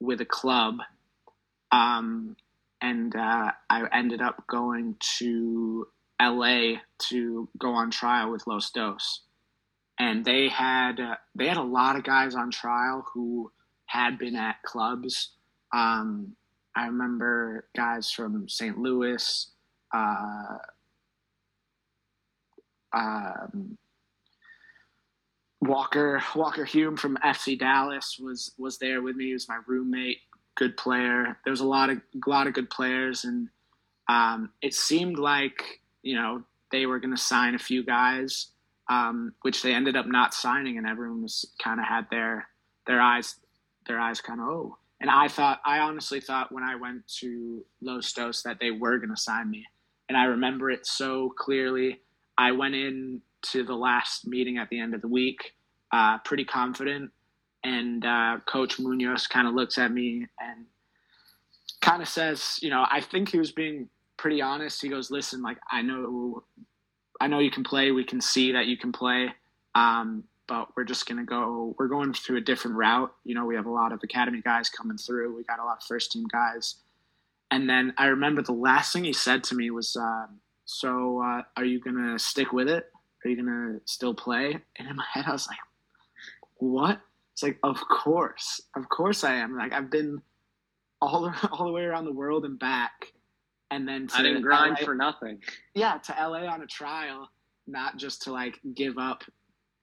with a club. Um, and uh, I ended up going to LA to go on trial with Los Dos, and they had uh, they had a lot of guys on trial who had been at clubs. Um, I remember guys from St. Louis. Uh, um, Walker Walker Hume from FC Dallas was was there with me. He was my roommate good player. There was a lot of a lot of good players, and um, it seemed like you know they were going to sign a few guys, um, which they ended up not signing, and everyone was kind of had their their eyes their eyes kind of oh. And I thought I honestly thought when I went to Los Dos that they were going to sign me, and I remember it so clearly. I went in to the last meeting at the end of the week, uh, pretty confident and uh, Coach Munoz kind of looks at me and kind of says, you know, I think he was being pretty honest. He goes, "Listen, like I know, I know you can play. We can see that you can play, um, but we're just gonna go. We're going through a different route. You know, we have a lot of academy guys coming through. We got a lot of first team guys." And then I remember the last thing he said to me was, uh, "So, uh, are you gonna stick with it? Are you gonna still play?" And in my head, I was like, "What?" It's like, of course, of course I am. Like I've been all the, all the way around the world and back, and then I didn't grind LA, for nothing. Yeah, to LA on a trial, not just to like give up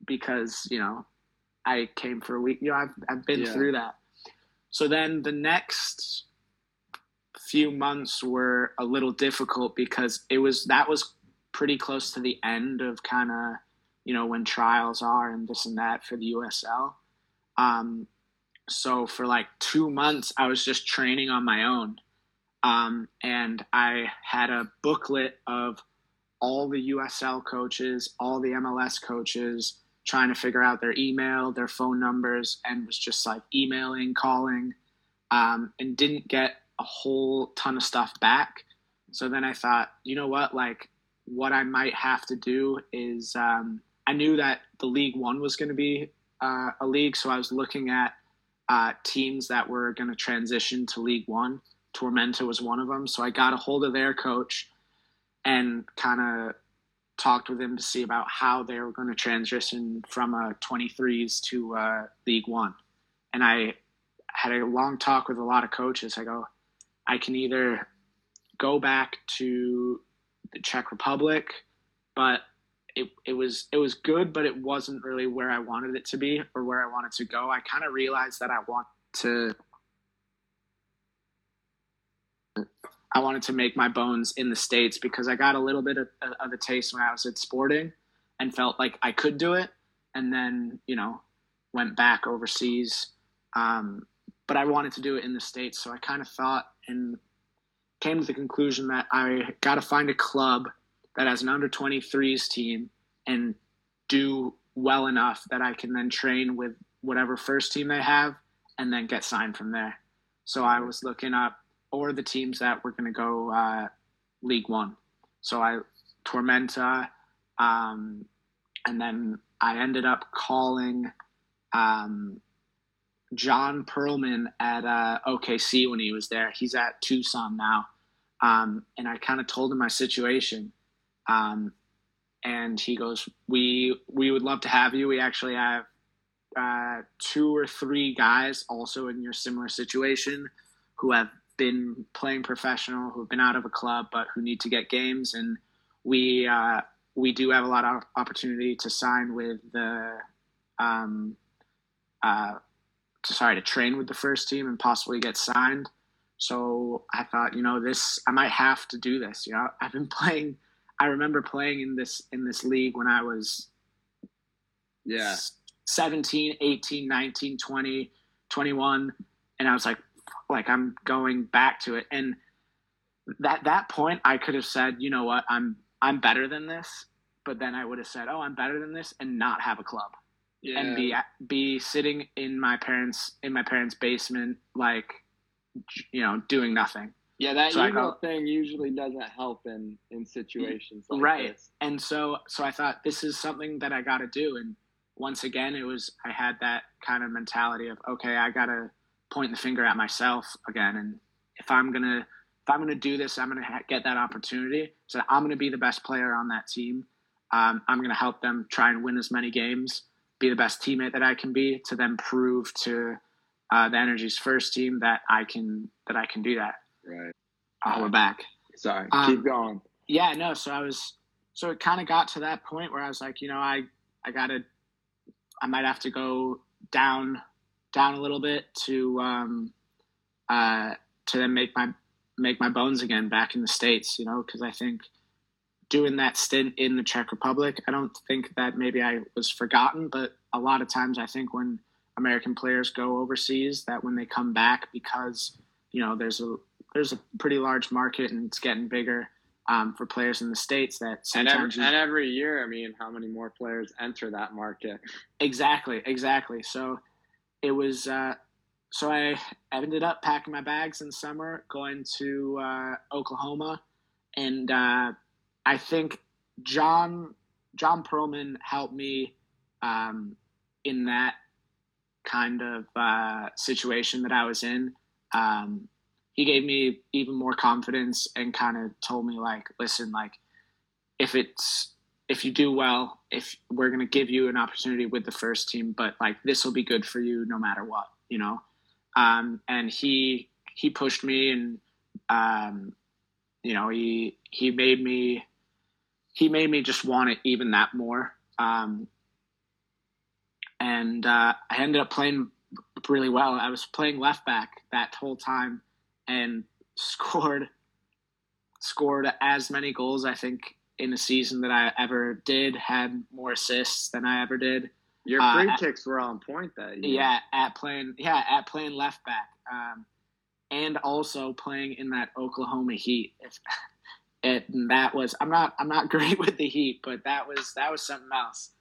because you know I came for a week. You know, I've I've been Yeah. through that. So then the next few months were a little difficult because it was that was pretty close to the end of kind of you know when trials are and this and that for the USL. Um, so for like two months, I was just training on my own, um, and I had a booklet of all the USL coaches, all the MLS coaches, trying to figure out their email, their phone numbers, and was just like emailing, calling, um, and didn't get a whole ton of stuff back. So then I thought, you know what, like what I might have to do is um, I knew that the League One was going to be uh, a league, so I was looking at uh, teams that were going to transition to League One. Tormenta was one of them, so I got a hold of their coach and kind of talked with him to see about how they were going to transition from a 23s to uh, League One. And I had a long talk with a lot of coaches. I go, I can either go back to Czech Republic, but it, it was it was good, but it wasn't really where I wanted it to be or where I wanted to go. I kind of realized that I want to I wanted to make my bones in the states because I got a little bit of, of a taste when I was at Sporting and felt like I could do it, and then you know went back overseas. Um, but I wanted to do it in the states, so I kind of thought and came to the conclusion that I got to find a club that has an under 23s team and do well enough that I can then train with whatever first team they have and then get signed from there. So I was looking up or the teams that were going to go uh, League One. So I Tormenta, um, and then I ended up calling um, John Perlman at uh, OKC when he was there. He's at Tucson now, um, and I kind of told him my situation. Um, and he goes, "We we would love to have you. We actually have uh, two or three guys also in your similar situation who have been playing professional, who have been out of a club, but who need to get games. And we uh, we do have a lot of opportunity to sign with the um, uh, sorry to train with the first team and possibly get signed. So I thought, you know, this I might have to do this. You know, I've been playing. I remember playing in this in this league when I was Yeah. 17, 18, 19, 20, 21 and I was like like I'm going back to it and that that point I could have said, you know what, I'm I'm better than this, but then I would have said, "Oh, I'm better than this" and not have a club Yeah. and be be sitting in my parents in my parents' basement like you know, doing nothing. yeah, that So ego go- thing usually doesn't help in in situations like Right. this. and so so i thought this is something that i got to do and once again it was i had that kind of mentality of okay i got to point the finger at myself again and if i'm gonna if i'm gonna do this i'm gonna ha- get that opportunity so i'm gonna be the best player on that team um, i'm gonna help them try and win as many games be the best teammate that i can be to then prove to uh, the energy's first team that i can that i can do that Right. oh, we're back Sorry. Um, Keep going. yeah no so i was so it kind of got to that point where i was like you know i i gotta i might have to go down down a little bit to um uh to then make my make my bones again back in the states you know because i think doing that stint in the czech republic i don't think that maybe i was forgotten but a lot of times i think when american players go overseas that when they come back because you know there's a there's a pretty large market and it's getting bigger um, for players in the states that And every, you- and every year, I mean, how many more players enter that market? exactly exactly so it was uh, so I ended up packing my bags in summer going to uh, oklahoma and uh, i think john john perlman helped me um, in that kind of uh, situation that i was in. Um, he gave me even more confidence and kind of told me like listen like if it's if you do well if we're to give you an opportunity with the first team but like this will be good for you no matter what you know? Um, and he he pushed me and um, you know he he made me he made me just want it even that more um, and uh, I ended up playing really well. I was playing left back that whole time and scored scored as many goals I think in a season that I ever did. Had more assists than I ever did. Your uh, free uh, kicks were on point that year. Yeah, at playing yeah at playing left back, um, and also playing in that Oklahoma Heat. If it that was I'm not I'm not great with the Heat, but that was that was something else.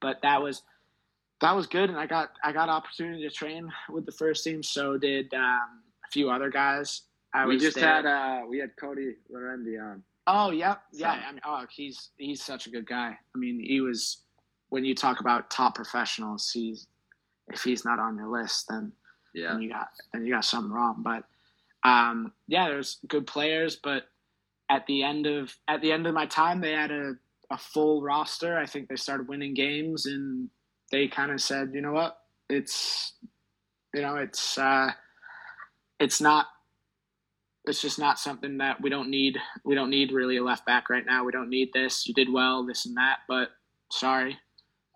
But that was that was good, and I got I got opportunity to train with the first team. So did um, a few other guys. I we just there. had uh, we had Cody Laurendi on. Oh yeah, yeah. I mean, oh, he's he's such a good guy. I mean, he was when you talk about top professionals, he's if he's not on your list, then yeah, then you got then you got something wrong. But um, yeah, there's good players, but at the end of at the end of my time, they had a a full roster. I think they started winning games, and they kind of said, you know what, it's you know it's uh, it's not it's just not something that we don't need. We don't need really a left back right now. We don't need this. You did well, this and that, but sorry.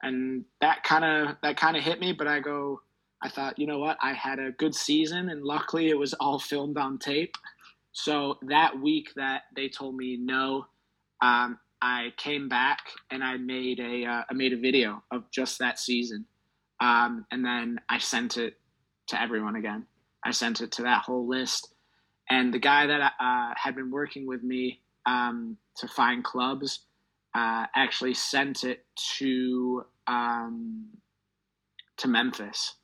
And that kind of that kind of hit me. But I go, I thought, you know what? I had a good season, and luckily it was all filmed on tape. So that week that they told me no, um, I came back and I made a uh, I made a video of just that season, um, and then I sent it to everyone again. I sent it to that whole list, and the guy that uh, had been working with me um, to find clubs uh, actually sent it to um, to Memphis,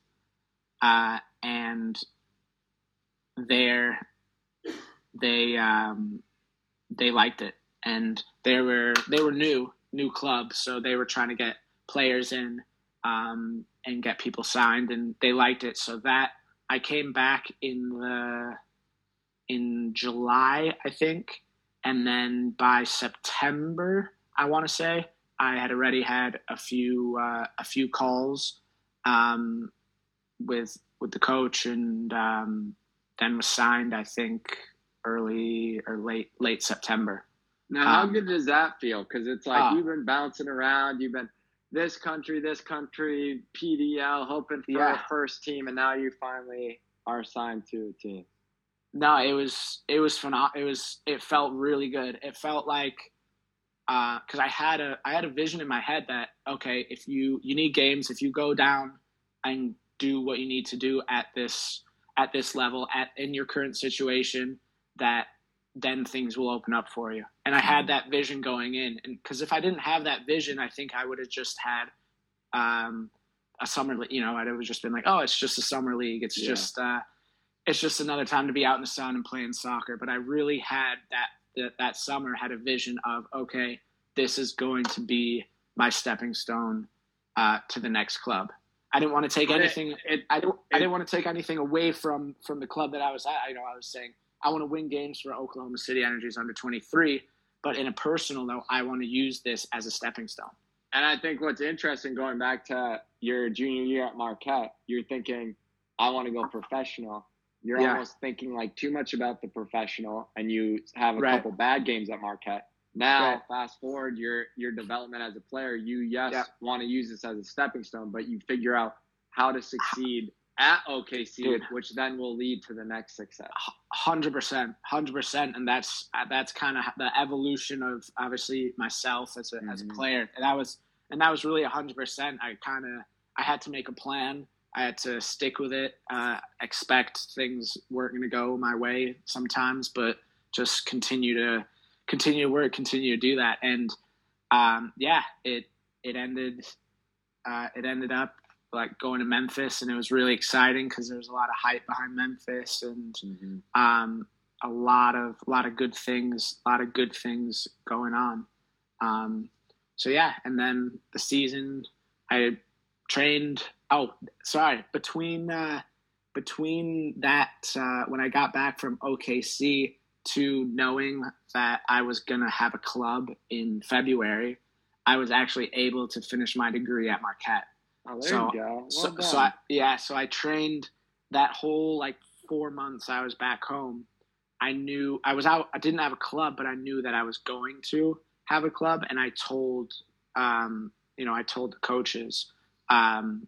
uh, and there they um, they liked it, and they were they were new new club, so they were trying to get players in um, and get people signed, and they liked it. So that I came back in the in July, I think, and then by September, I want to say I had already had a few uh, a few calls um, with with the coach, and um, then was signed. I think early or late late September. Now, how um, good does that feel? Because it's like uh, you've been bouncing around, you've been this country, this country, PDL, hoping for yeah. a first team, and now you finally are signed to a team. No, it was it was phenomenal. It was it felt really good. It felt like because uh, I had a I had a vision in my head that okay, if you you need games, if you go down and do what you need to do at this at this level at in your current situation, that then things will open up for you. And I had mm-hmm. that vision going in, and because if I didn't have that vision, I think I would have just had um, a summer. You know, I'd have just been like, oh, it's just a summer league. It's yeah. just uh, it's just another time to be out in the sun and playing soccer. But I really had that that, that summer had a vision of okay, this is going to be my stepping stone uh, to the next club. I didn't want to take anything. It, it, I didn't. It, I didn't want to take anything away from from the club that I was at. I know I was saying I want to win games for Oklahoma City Energy's under 23. But in a personal note, I want to use this as a stepping stone. And I think what's interesting going back to your junior year at Marquette, you're thinking, I want to go professional. You're yeah. almost thinking like too much about the professional, and you have a right. couple bad games at Marquette. Now, right. fast forward your your development as a player, you yes yeah. want to use this as a stepping stone, but you figure out how to succeed at OKC, Dude. which then will lead to the next success. Hundred percent, hundred percent, and that's that's kind of the evolution of obviously myself as a mm-hmm. as a mm-hmm. player. And that was and that was really hundred percent. I kind of I had to make a plan. I had to stick with it. Uh, expect things weren't going to go my way sometimes, but just continue to continue to work, continue to do that. And um, yeah, it it ended uh, it ended up like going to Memphis, and it was really exciting because there was a lot of hype behind Memphis and mm-hmm. um, a lot of a lot of good things, a lot of good things going on. Um, so yeah, and then the season, I trained. Oh, sorry, between uh, between that uh, when I got back from OKC to knowing that I was gonna have a club in February, I was actually able to finish my degree at Marquette. Oh, there so, you go. Well so, so I, yeah, so I trained that whole like four months I was back home. I knew I was out. I didn't have a club, but I knew that I was going to have a club, and I told, um, you know, I told the coaches, um,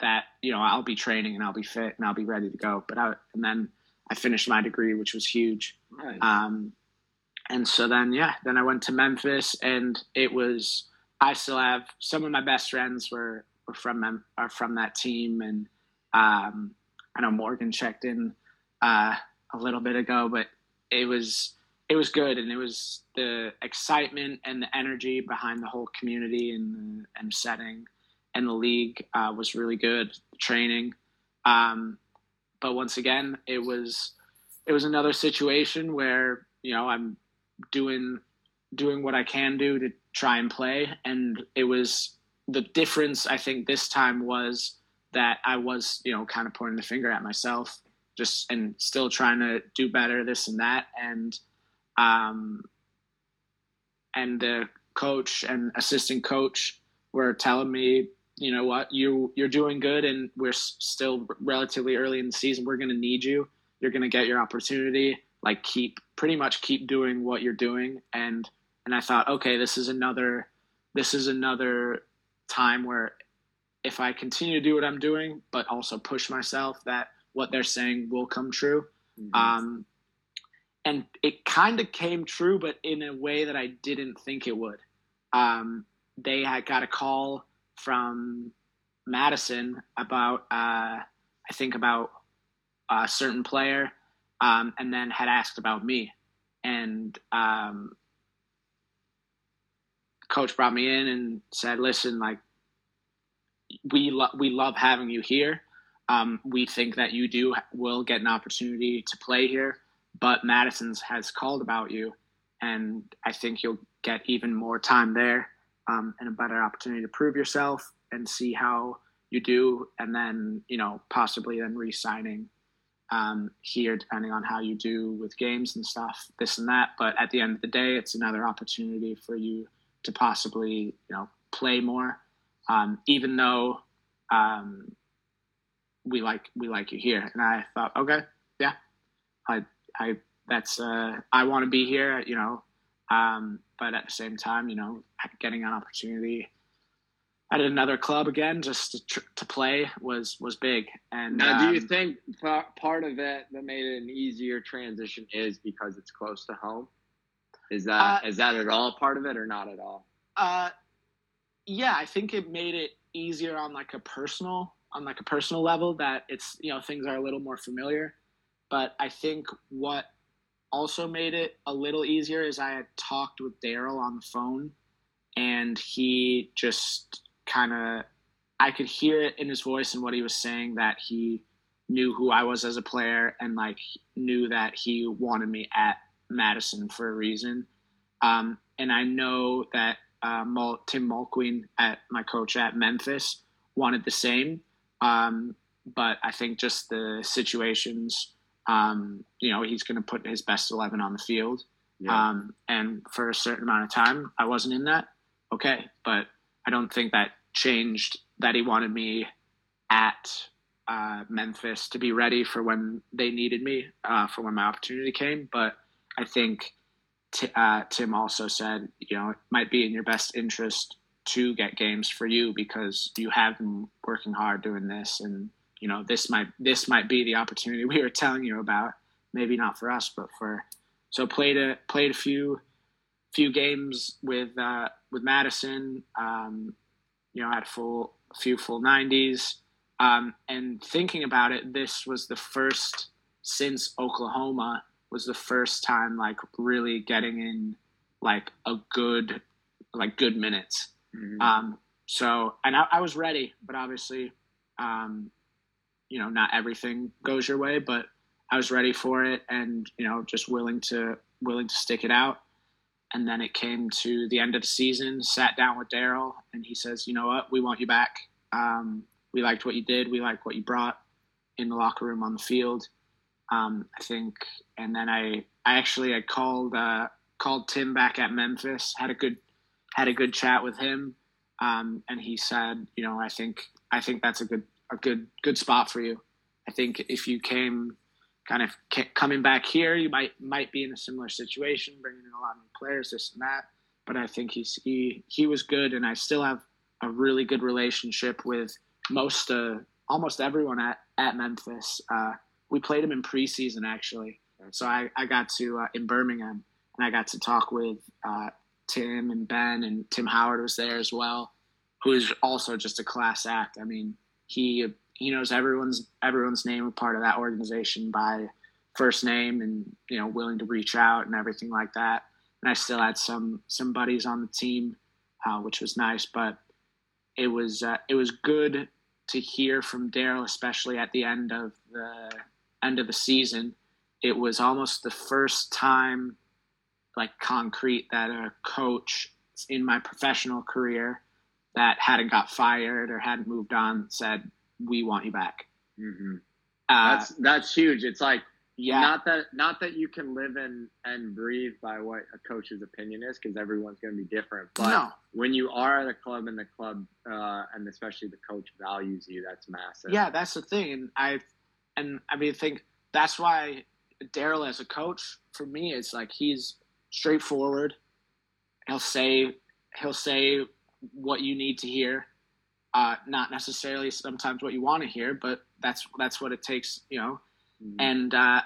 that you know I'll be training and I'll be fit and I'll be ready to go. But I and then I finished my degree, which was huge. Nice. Um, and so then yeah, then I went to Memphis, and it was I still have some of my best friends were were from Mem- are from that team, and um, I know Morgan checked in uh, a little bit ago, but it was it was good, and it was the excitement and the energy behind the whole community and and setting and the league uh, was really good. Training, um, but once again, it was it was another situation where you know I'm doing doing what I can do to try and play, and it was the difference. I think this time was that I was you know kind of pointing the finger at myself, just and still trying to do better, this and that, and um, and the coach and assistant coach were telling me you know what? You you're doing good and we're still relatively early in the season. We're going to need you. You're going to get your opportunity. Like keep pretty much keep doing what you're doing. And and i thought okay this is another this is another time where if i continue to do what i'm doing but also push myself that what they're saying will come true. Mm-hmm. um and it kind of came true but in a way that i didn't think it would. Um they had got a call from Madison about uh, I think about a certain player, um, and then had asked about me, and um, coach brought me in and said, "Listen, like we lo- we love having you here. Um, we think that you do will get an opportunity to play here, but Madison's has called about you, and I think you'll get even more time there." um, and a better opportunity to prove yourself and see how you do, and then you know possibly then re-signing um, here, depending on how you do with games and stuff, this and that. But at the end of the day, it's another opportunity for you to possibly you know play more, um, even though um, we like we like you here. And I thought, okay, yeah, I I that's uh, I want to be here. You know, um, but at the same time, you know, getting an opportunity at another club again just to, to play was was big. And now, do you um, think part of it that made it an easier transition is because it's close to home? Is that uh, is that at all part of it or not at all? Uh, yeah, I think it made it easier on like a personal on like a personal level that it's you know things are a little more familiar. But I think what also made it a little easier is I had talked with Daryl on the phone, and he just kind of I could hear it in his voice and what he was saying that he knew who I was as a player and like knew that he wanted me at Madison for a reason. Um, and I know that uh, Tim Mulqueen at my coach at Memphis wanted the same. Um, but I think just the situations um, you know, he's going to put his best 11 on the field. Yeah. Um, and for a certain amount of time, I wasn't in that. Okay. But I don't think that changed that he wanted me at uh, Memphis to be ready for when they needed me, uh, for when my opportunity came. But I think t- uh, Tim also said, you know, it might be in your best interest to get games for you because you have been working hard doing this and you know this might this might be the opportunity we were telling you about. Maybe not for us but for so played a played a few few games with uh, with Madison um, you know had full a few full 90s um, and thinking about it this was the first since Oklahoma was the first time like really getting in like a good like good minutes mm-hmm. um, so and I, I was ready but obviously um, you know not everything goes your way, but I was ready for it and you know just willing to willing to stick it out. And then it came to the end of the season. Sat down with Daryl, and he says, "You know what? We want you back. Um, we liked what you did. We liked what you brought in the locker room on the field. Um, I think." And then I, I actually I called uh, called Tim back at Memphis. Had a good had a good chat with him, um, and he said, "You know, I think I think that's a good a good good spot for you. I think if you came kind of coming back here, you might might be in a similar situation, bringing in a lot of new players, this and that. But I think he's he he was good, and I still have a really good relationship with most of almost everyone at at Memphis. Uh, we played him in preseason actually, so I I got to uh, in Birmingham and I got to talk with uh, Tim and Ben and Tim Howard was there as well, who is also just a class act. I mean, he he knows everyone's everyone's name part of that organization by first name and you know willing to reach out and everything like that. And I still had some some buddies on the team, uh, which was nice. But it was uh, it was good to hear from Daryl, especially at the end of the end of the season. It was almost the first time, like concrete, that a coach in my professional career that hadn't got fired or hadn't moved on said, "We want you back." Mm-hmm. Uh, that's that's huge. It's like yeah, not that not that you can live in and breathe by what a coach's opinion is because everyone's going to be different. But no. when you are at a club and the club uh, and especially the coach values you, that's massive. Yeah, that's the thing, and I and I mean, I think that's why Daryl as a coach for me is like he's straightforward. He'll say he'll say what you need to hear, uh, not necessarily sometimes what you want to hear, but that's that's what it takes, you know. Mm-hmm. And uh,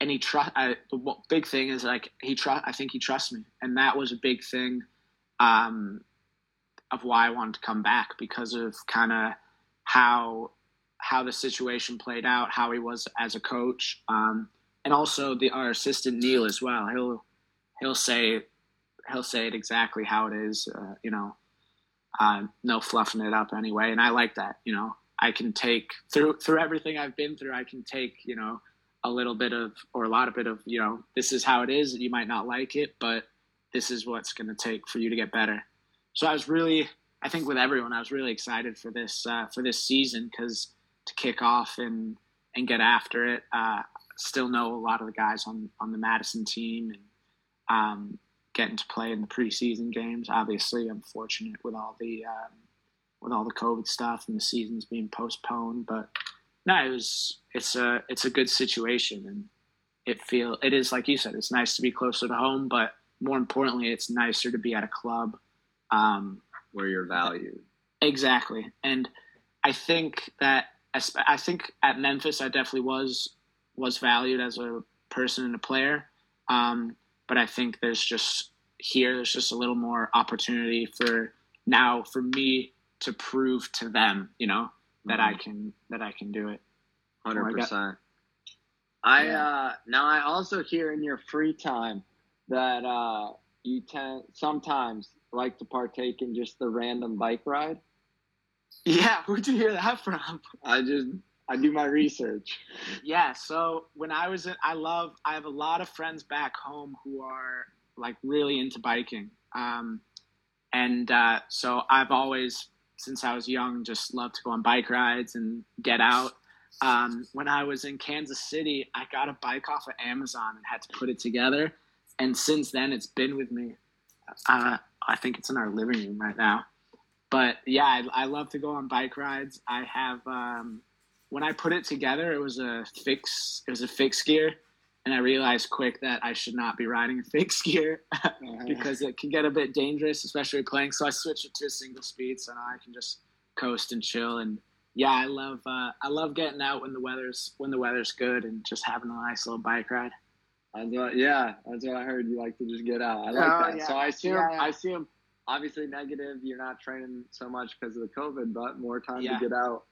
and he trust. The big thing is like he trust. I think he trusts me, and that was a big thing um, of why I wanted to come back because of kind of how how the situation played out, how he was as a coach, um, and also the our assistant Neil as well. He'll he'll say he'll say it exactly how it is. Uh, you know, uh, no fluffing it up anyway. And I like that. You know, I can take through through everything I've been through. I can take you know a little bit of or a lot of bit of you know this is how it is. You might not like it, but this is what's going to take for you to get better. So I was really, I think with everyone, I was really excited for this uh, for this season because to kick off and and get after it. Uh, still know a lot of the guys on on the Madison team and um, getting to play in the preseason games. Obviously, I'm fortunate with all the um, with all the COVID stuff and the seasons being postponed. But no, it was it's a it's a good situation, and it feel it is like you said. It's nice to be closer to home, but more importantly, it's nicer to be at a club um, where you're valued. Exactly, and I think that I think at Memphis, I definitely was was valued as a person and a player. Um, but I think there's just here there's just a little more opportunity for now for me to prove to them, you know, that mm-hmm. I can that I can do it. Hundred percent. I uh, now I also hear in your free time that uh, you tend sometimes like to partake in just the random bike ride. Yeah, where'd you hear that from? I just I do my research. Yeah, so when I was in, I love. I have a lot of friends back home who are like really into biking, um, and uh, so I've always, since I was young, just loved to go on bike rides and get out. Um, when I was in Kansas City, I got a bike off of Amazon and had to put it together, and since then it's been with me. Uh, I think it's in our living room right now. But yeah, I, I love to go on bike rides. I have. Um, when I put it together, it was a fix. It was a fixed gear, and I realized quick that I should not be riding a fixed gear because it can get a bit dangerous, especially playing. So I switched it to a single speed, so now I can just coast and chill. And yeah, I love uh, I love getting out when the weather's when the weather's good and just having a nice little bike ride. That's what, yeah, that's what I heard. You like to just get out. I like oh, that. Yeah. So I see yeah, yeah. I assume obviously negative. You're not training so much because of the COVID, but more time to get out.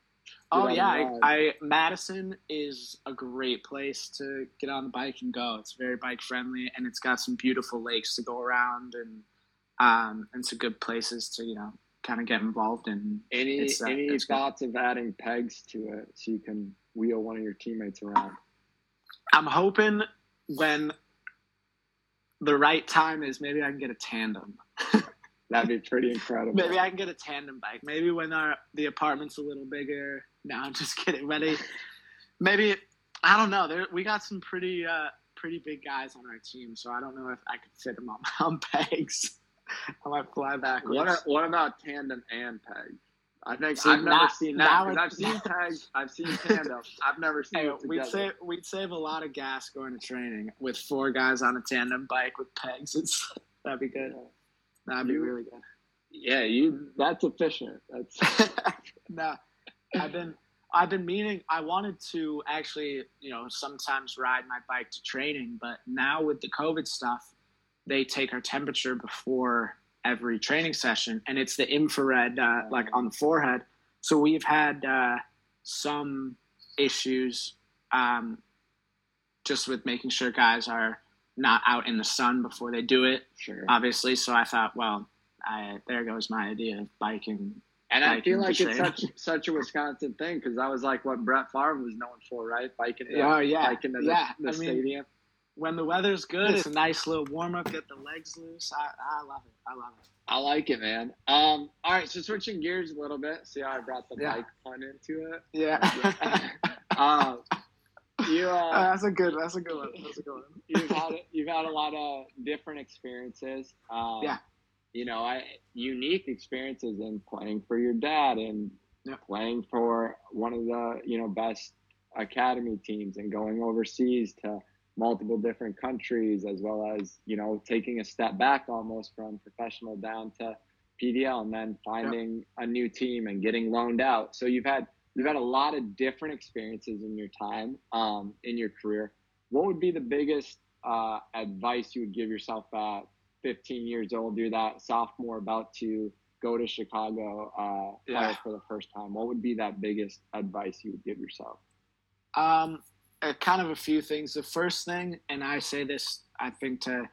Oh yeah, I, I, Madison is a great place to get on the bike and go. It's very bike friendly, and it's got some beautiful lakes to go around, and um, and some good places to you know kind of get involved in. Any uh, any thoughts good. of adding pegs to it so you can wheel one of your teammates around? I'm hoping when the right time is, maybe I can get a tandem. That'd be pretty incredible. Maybe I can get a tandem bike. Maybe when our the apartment's a little bigger. No, I'm just kidding. Maybe, maybe I don't know. There, we got some pretty uh, pretty big guys on our team, so I don't know if I could fit them on, on pegs. I might fly backwards. What, what about tandem and peg? I think See, I've never seen that. I've seen pegs. I've seen tandem. I've never seen hey, We'd save we'd save a lot of gas going to training with four guys on a tandem bike with pegs. It's that'd be good. That'd be really good. Yeah, you. That's efficient. That's no. I've been I've been meaning. I wanted to actually, you know, sometimes ride my bike to training, but now with the COVID stuff, they take our temperature before every training session, and it's the infrared, uh, like on the forehead. So we've had uh, some issues um, just with making sure guys are not out in the sun before they do it. Sure. Obviously, so I thought, well, I, there goes my idea of biking. And I feel like it's such such a Wisconsin thing because that was like what Brett Favre was known for, right? Biking. To, Oh, yeah. Biking to the, Yeah, the I mean, stadium. When the weather's good, it's a nice little warm up. Get the legs loose. I, I love it. I love it. I like it, man. Um. All right. So switching gears a little bit. See how I brought the Yeah. bike pun into it. Yeah. Um. You. Uh, that's a good. That's a good one. That's a good one. you've had you've had a lot of different experiences. Um, Yeah. You know, I unique experiences in playing for your dad and Yeah. playing for one of the you know best academy teams and going overseas to multiple different countries as well as you know taking a step back almost from professional down to PDL and then finding a new team and getting loaned out. So you've had you've had a lot of different experiences in your time um, in your career. What would be the biggest uh, advice you would give yourself at 15 years old? You're that sophomore about to go to Chicago uh, Yeah. for the first time. What would be that biggest advice you would give yourself? Um, uh, kind of a few things. The first thing, and I say this, I think to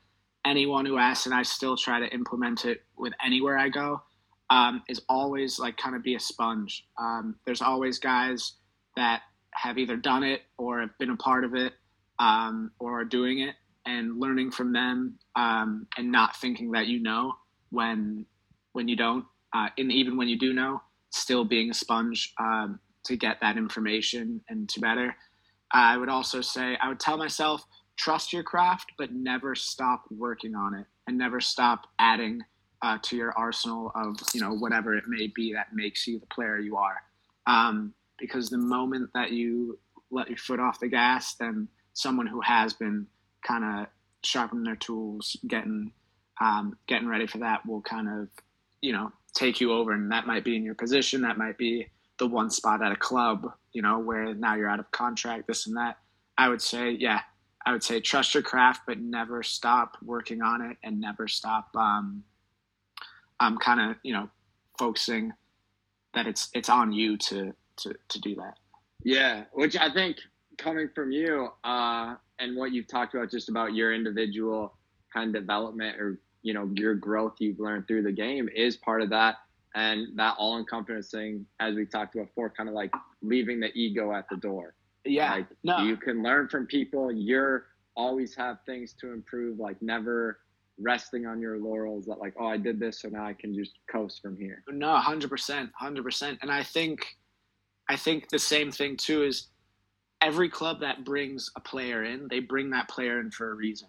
anyone who asks, and I still try to implement it with anywhere I go, um, is always like kind of be a sponge. Um, there's always guys that have either done it or have been a part of it um, or are doing it, and learning from them um, and not thinking that you know when when you don't, uh, and even when you do know, still being a sponge um, to get that information and to better. I would also say I would tell myself trust your craft, but never stop working on it, and never stop adding uh, to your arsenal of you know whatever it may be that makes you the player you are. Um, because the moment that you let your foot off the gas, then someone who has been kind of sharpening their tools, getting um, getting ready for that, will kind of you know take you over, and that might be in your position, that might be the one spot at a club, you know, where now you're out of contract, this and that. I would say, yeah, I would say trust your craft, but never stop working on it, and never stop, um, um, kind of, you know, focusing that it's it's on you to to to do that. Yeah, which I think coming from you uh, and what you've talked about, just about your individual kind of development or you know your growth you've learned through the game is part of that, and that all-encompassing, as we talked about before, kind of like leaving the ego at the door. Yeah, Like no, you can learn from people. You're always have things to improve. Like never resting on your laurels. That like, oh, I did this, so now I can just coast from here. No, hundred percent, hundred percent. And I think, I think the same thing too is every club that brings a player in, they bring that player in for a reason.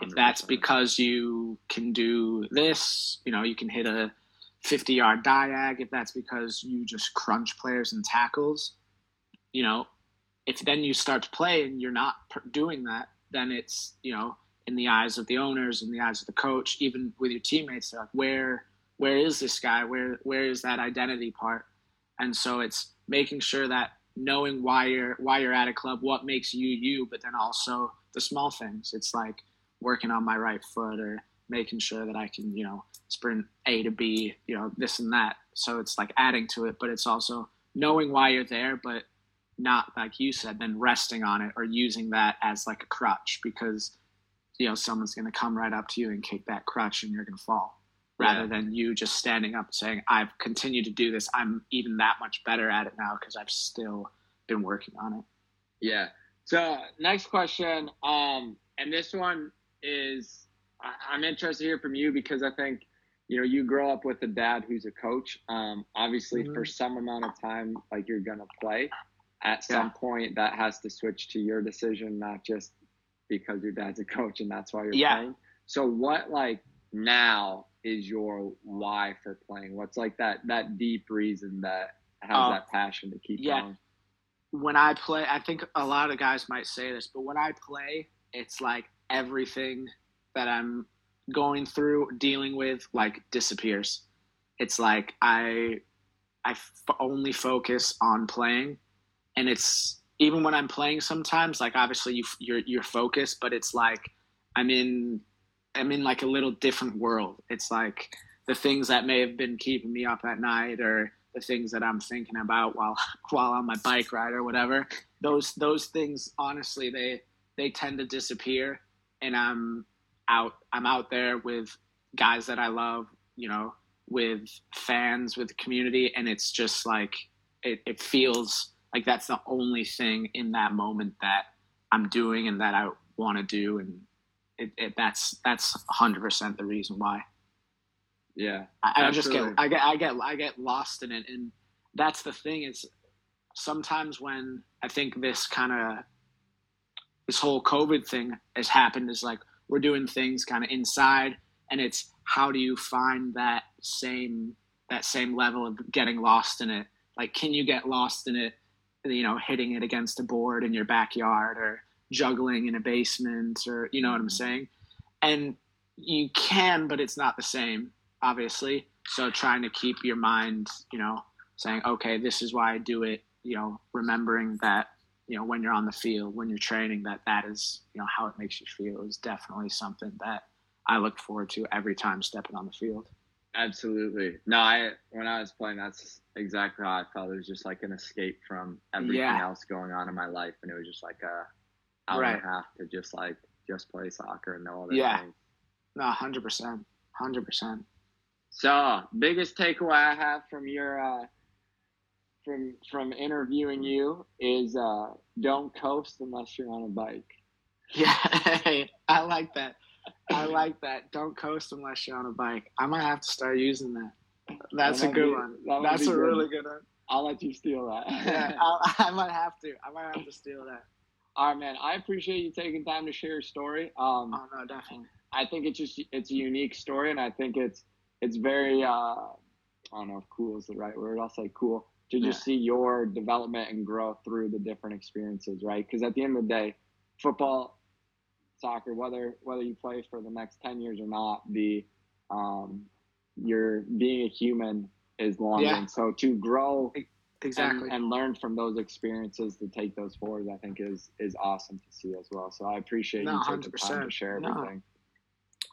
If that's 100%. because you can do this, you know, you can hit a fifty-yard diag. If that's because you just crunch players and tackles, you know, if then you start to play and you're not doing that, then it's you know in the eyes of the owners, in the eyes of the coach, even with your teammates, they're like, where where is this guy? Where where is that identity part? And so it's making sure that knowing why you're why you're at a club, what makes you you, but then also the small things. It's like working on my right foot or making sure that I can, you know, sprint A to B, you know, this and that. So it's like adding to it, but it's also knowing why you're there, but not like you said, then resting on it or using that as like a crutch because you know someone's going to come right up to you and kick that crutch and you're going to fall rather Yeah. than you just standing up and saying i've continued to do this i'm even that much better at it now because i've still been working on it Yeah. So next question, um, and this one is I, I'm interested to hear from you because I think you know you grow up with a dad who's a coach. Um, obviously, Mhm. for some amount of time, like you're gonna play. At some Yeah. point, that has to switch to your decision, not just because your dad's a coach and that's why you're Yeah. playing. So what like now is your why for playing? What's like that that deep reason that has Uh, that passion to keep yeah. going? when i play i think a lot of guys might say this but when i play it's like everything that i'm going through dealing with like disappears it's like i i f- only focus on playing and it's even when I'm playing sometimes, like obviously you you're you're focused, but it's like I'm in I'm in like a little different world. It's like the things that may have been keeping me up at night or the things that I'm thinking about while while on my bike ride or whatever. Those those things honestly they they tend to disappear and I'm out I'm out there with guys that I love, you know, with fans, with community and it's just like it, it feels like that's the only thing in that moment that I'm doing and that I want to do, and it, it that's that's 100 percent the reason why. Yeah, I, I just get I get I get I get lost in it, and that's the thing is sometimes when I think this kind of this whole COVID thing has happened is like we're doing things kind of inside, and it's how do you find that same that same level of getting lost in it? Like, can you get lost in it you know, hitting it against a board in your backyard or juggling in a basement or, you know what I'm mm-hmm. saying? And you can, but it's not the same, obviously. So trying to keep your mind, you know, saying, okay, this is why I do it, you know, remembering that, you know, when you're on the field, when you're training, that that is, you know, how it makes you feel is definitely something that I look forward to every time stepping on the field. Absolutely. No, I when I was playing, that's exactly how I felt. It was just like an escape from everything yeah. else going on in my life, and it was just like a hour right. and a half to just like just play soccer and no other yeah. things. No, hundred percent, hundred percent. So, biggest takeaway I have from your uh, from from interviewing you is uh, don't coast unless you're on a bike. Yeah, I like that. I like that. Don't coast unless you're on a bike. I might have to start using that. That's that a good be, one. That That's a good. really good one. I'll let you steal that. yeah, i I might have to. I might have to steal that. All right, man. I appreciate you taking time to share your story. Um, oh no, definitely. I think it's just it's a unique story, and I think it's it's very uh, I don't know if cool is the right word. I'll say cool to just yeah. see your development and growth through the different experiences, right? Because at the end of the day, football soccer, whether whether you play for the next ten years or not, the um, you're being a human is long. Yeah. And so to grow exactly and, and, learn from those experiences to take those forward, I think is is awesome to see as well. So I appreciate no, you taking 100%. the time to share everything.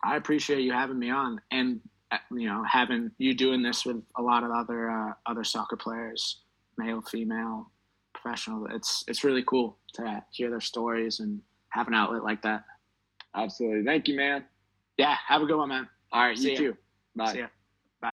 No. I appreciate you having me on and uh, you know having you doing this with a lot of other uh, other soccer players, male, female, professional. It's it's really cool to hear their stories and have an outlet like that. Absolutely. Thank you, man. Yeah. Have a good one, man. All right. See you ya. too. Bye. See ya.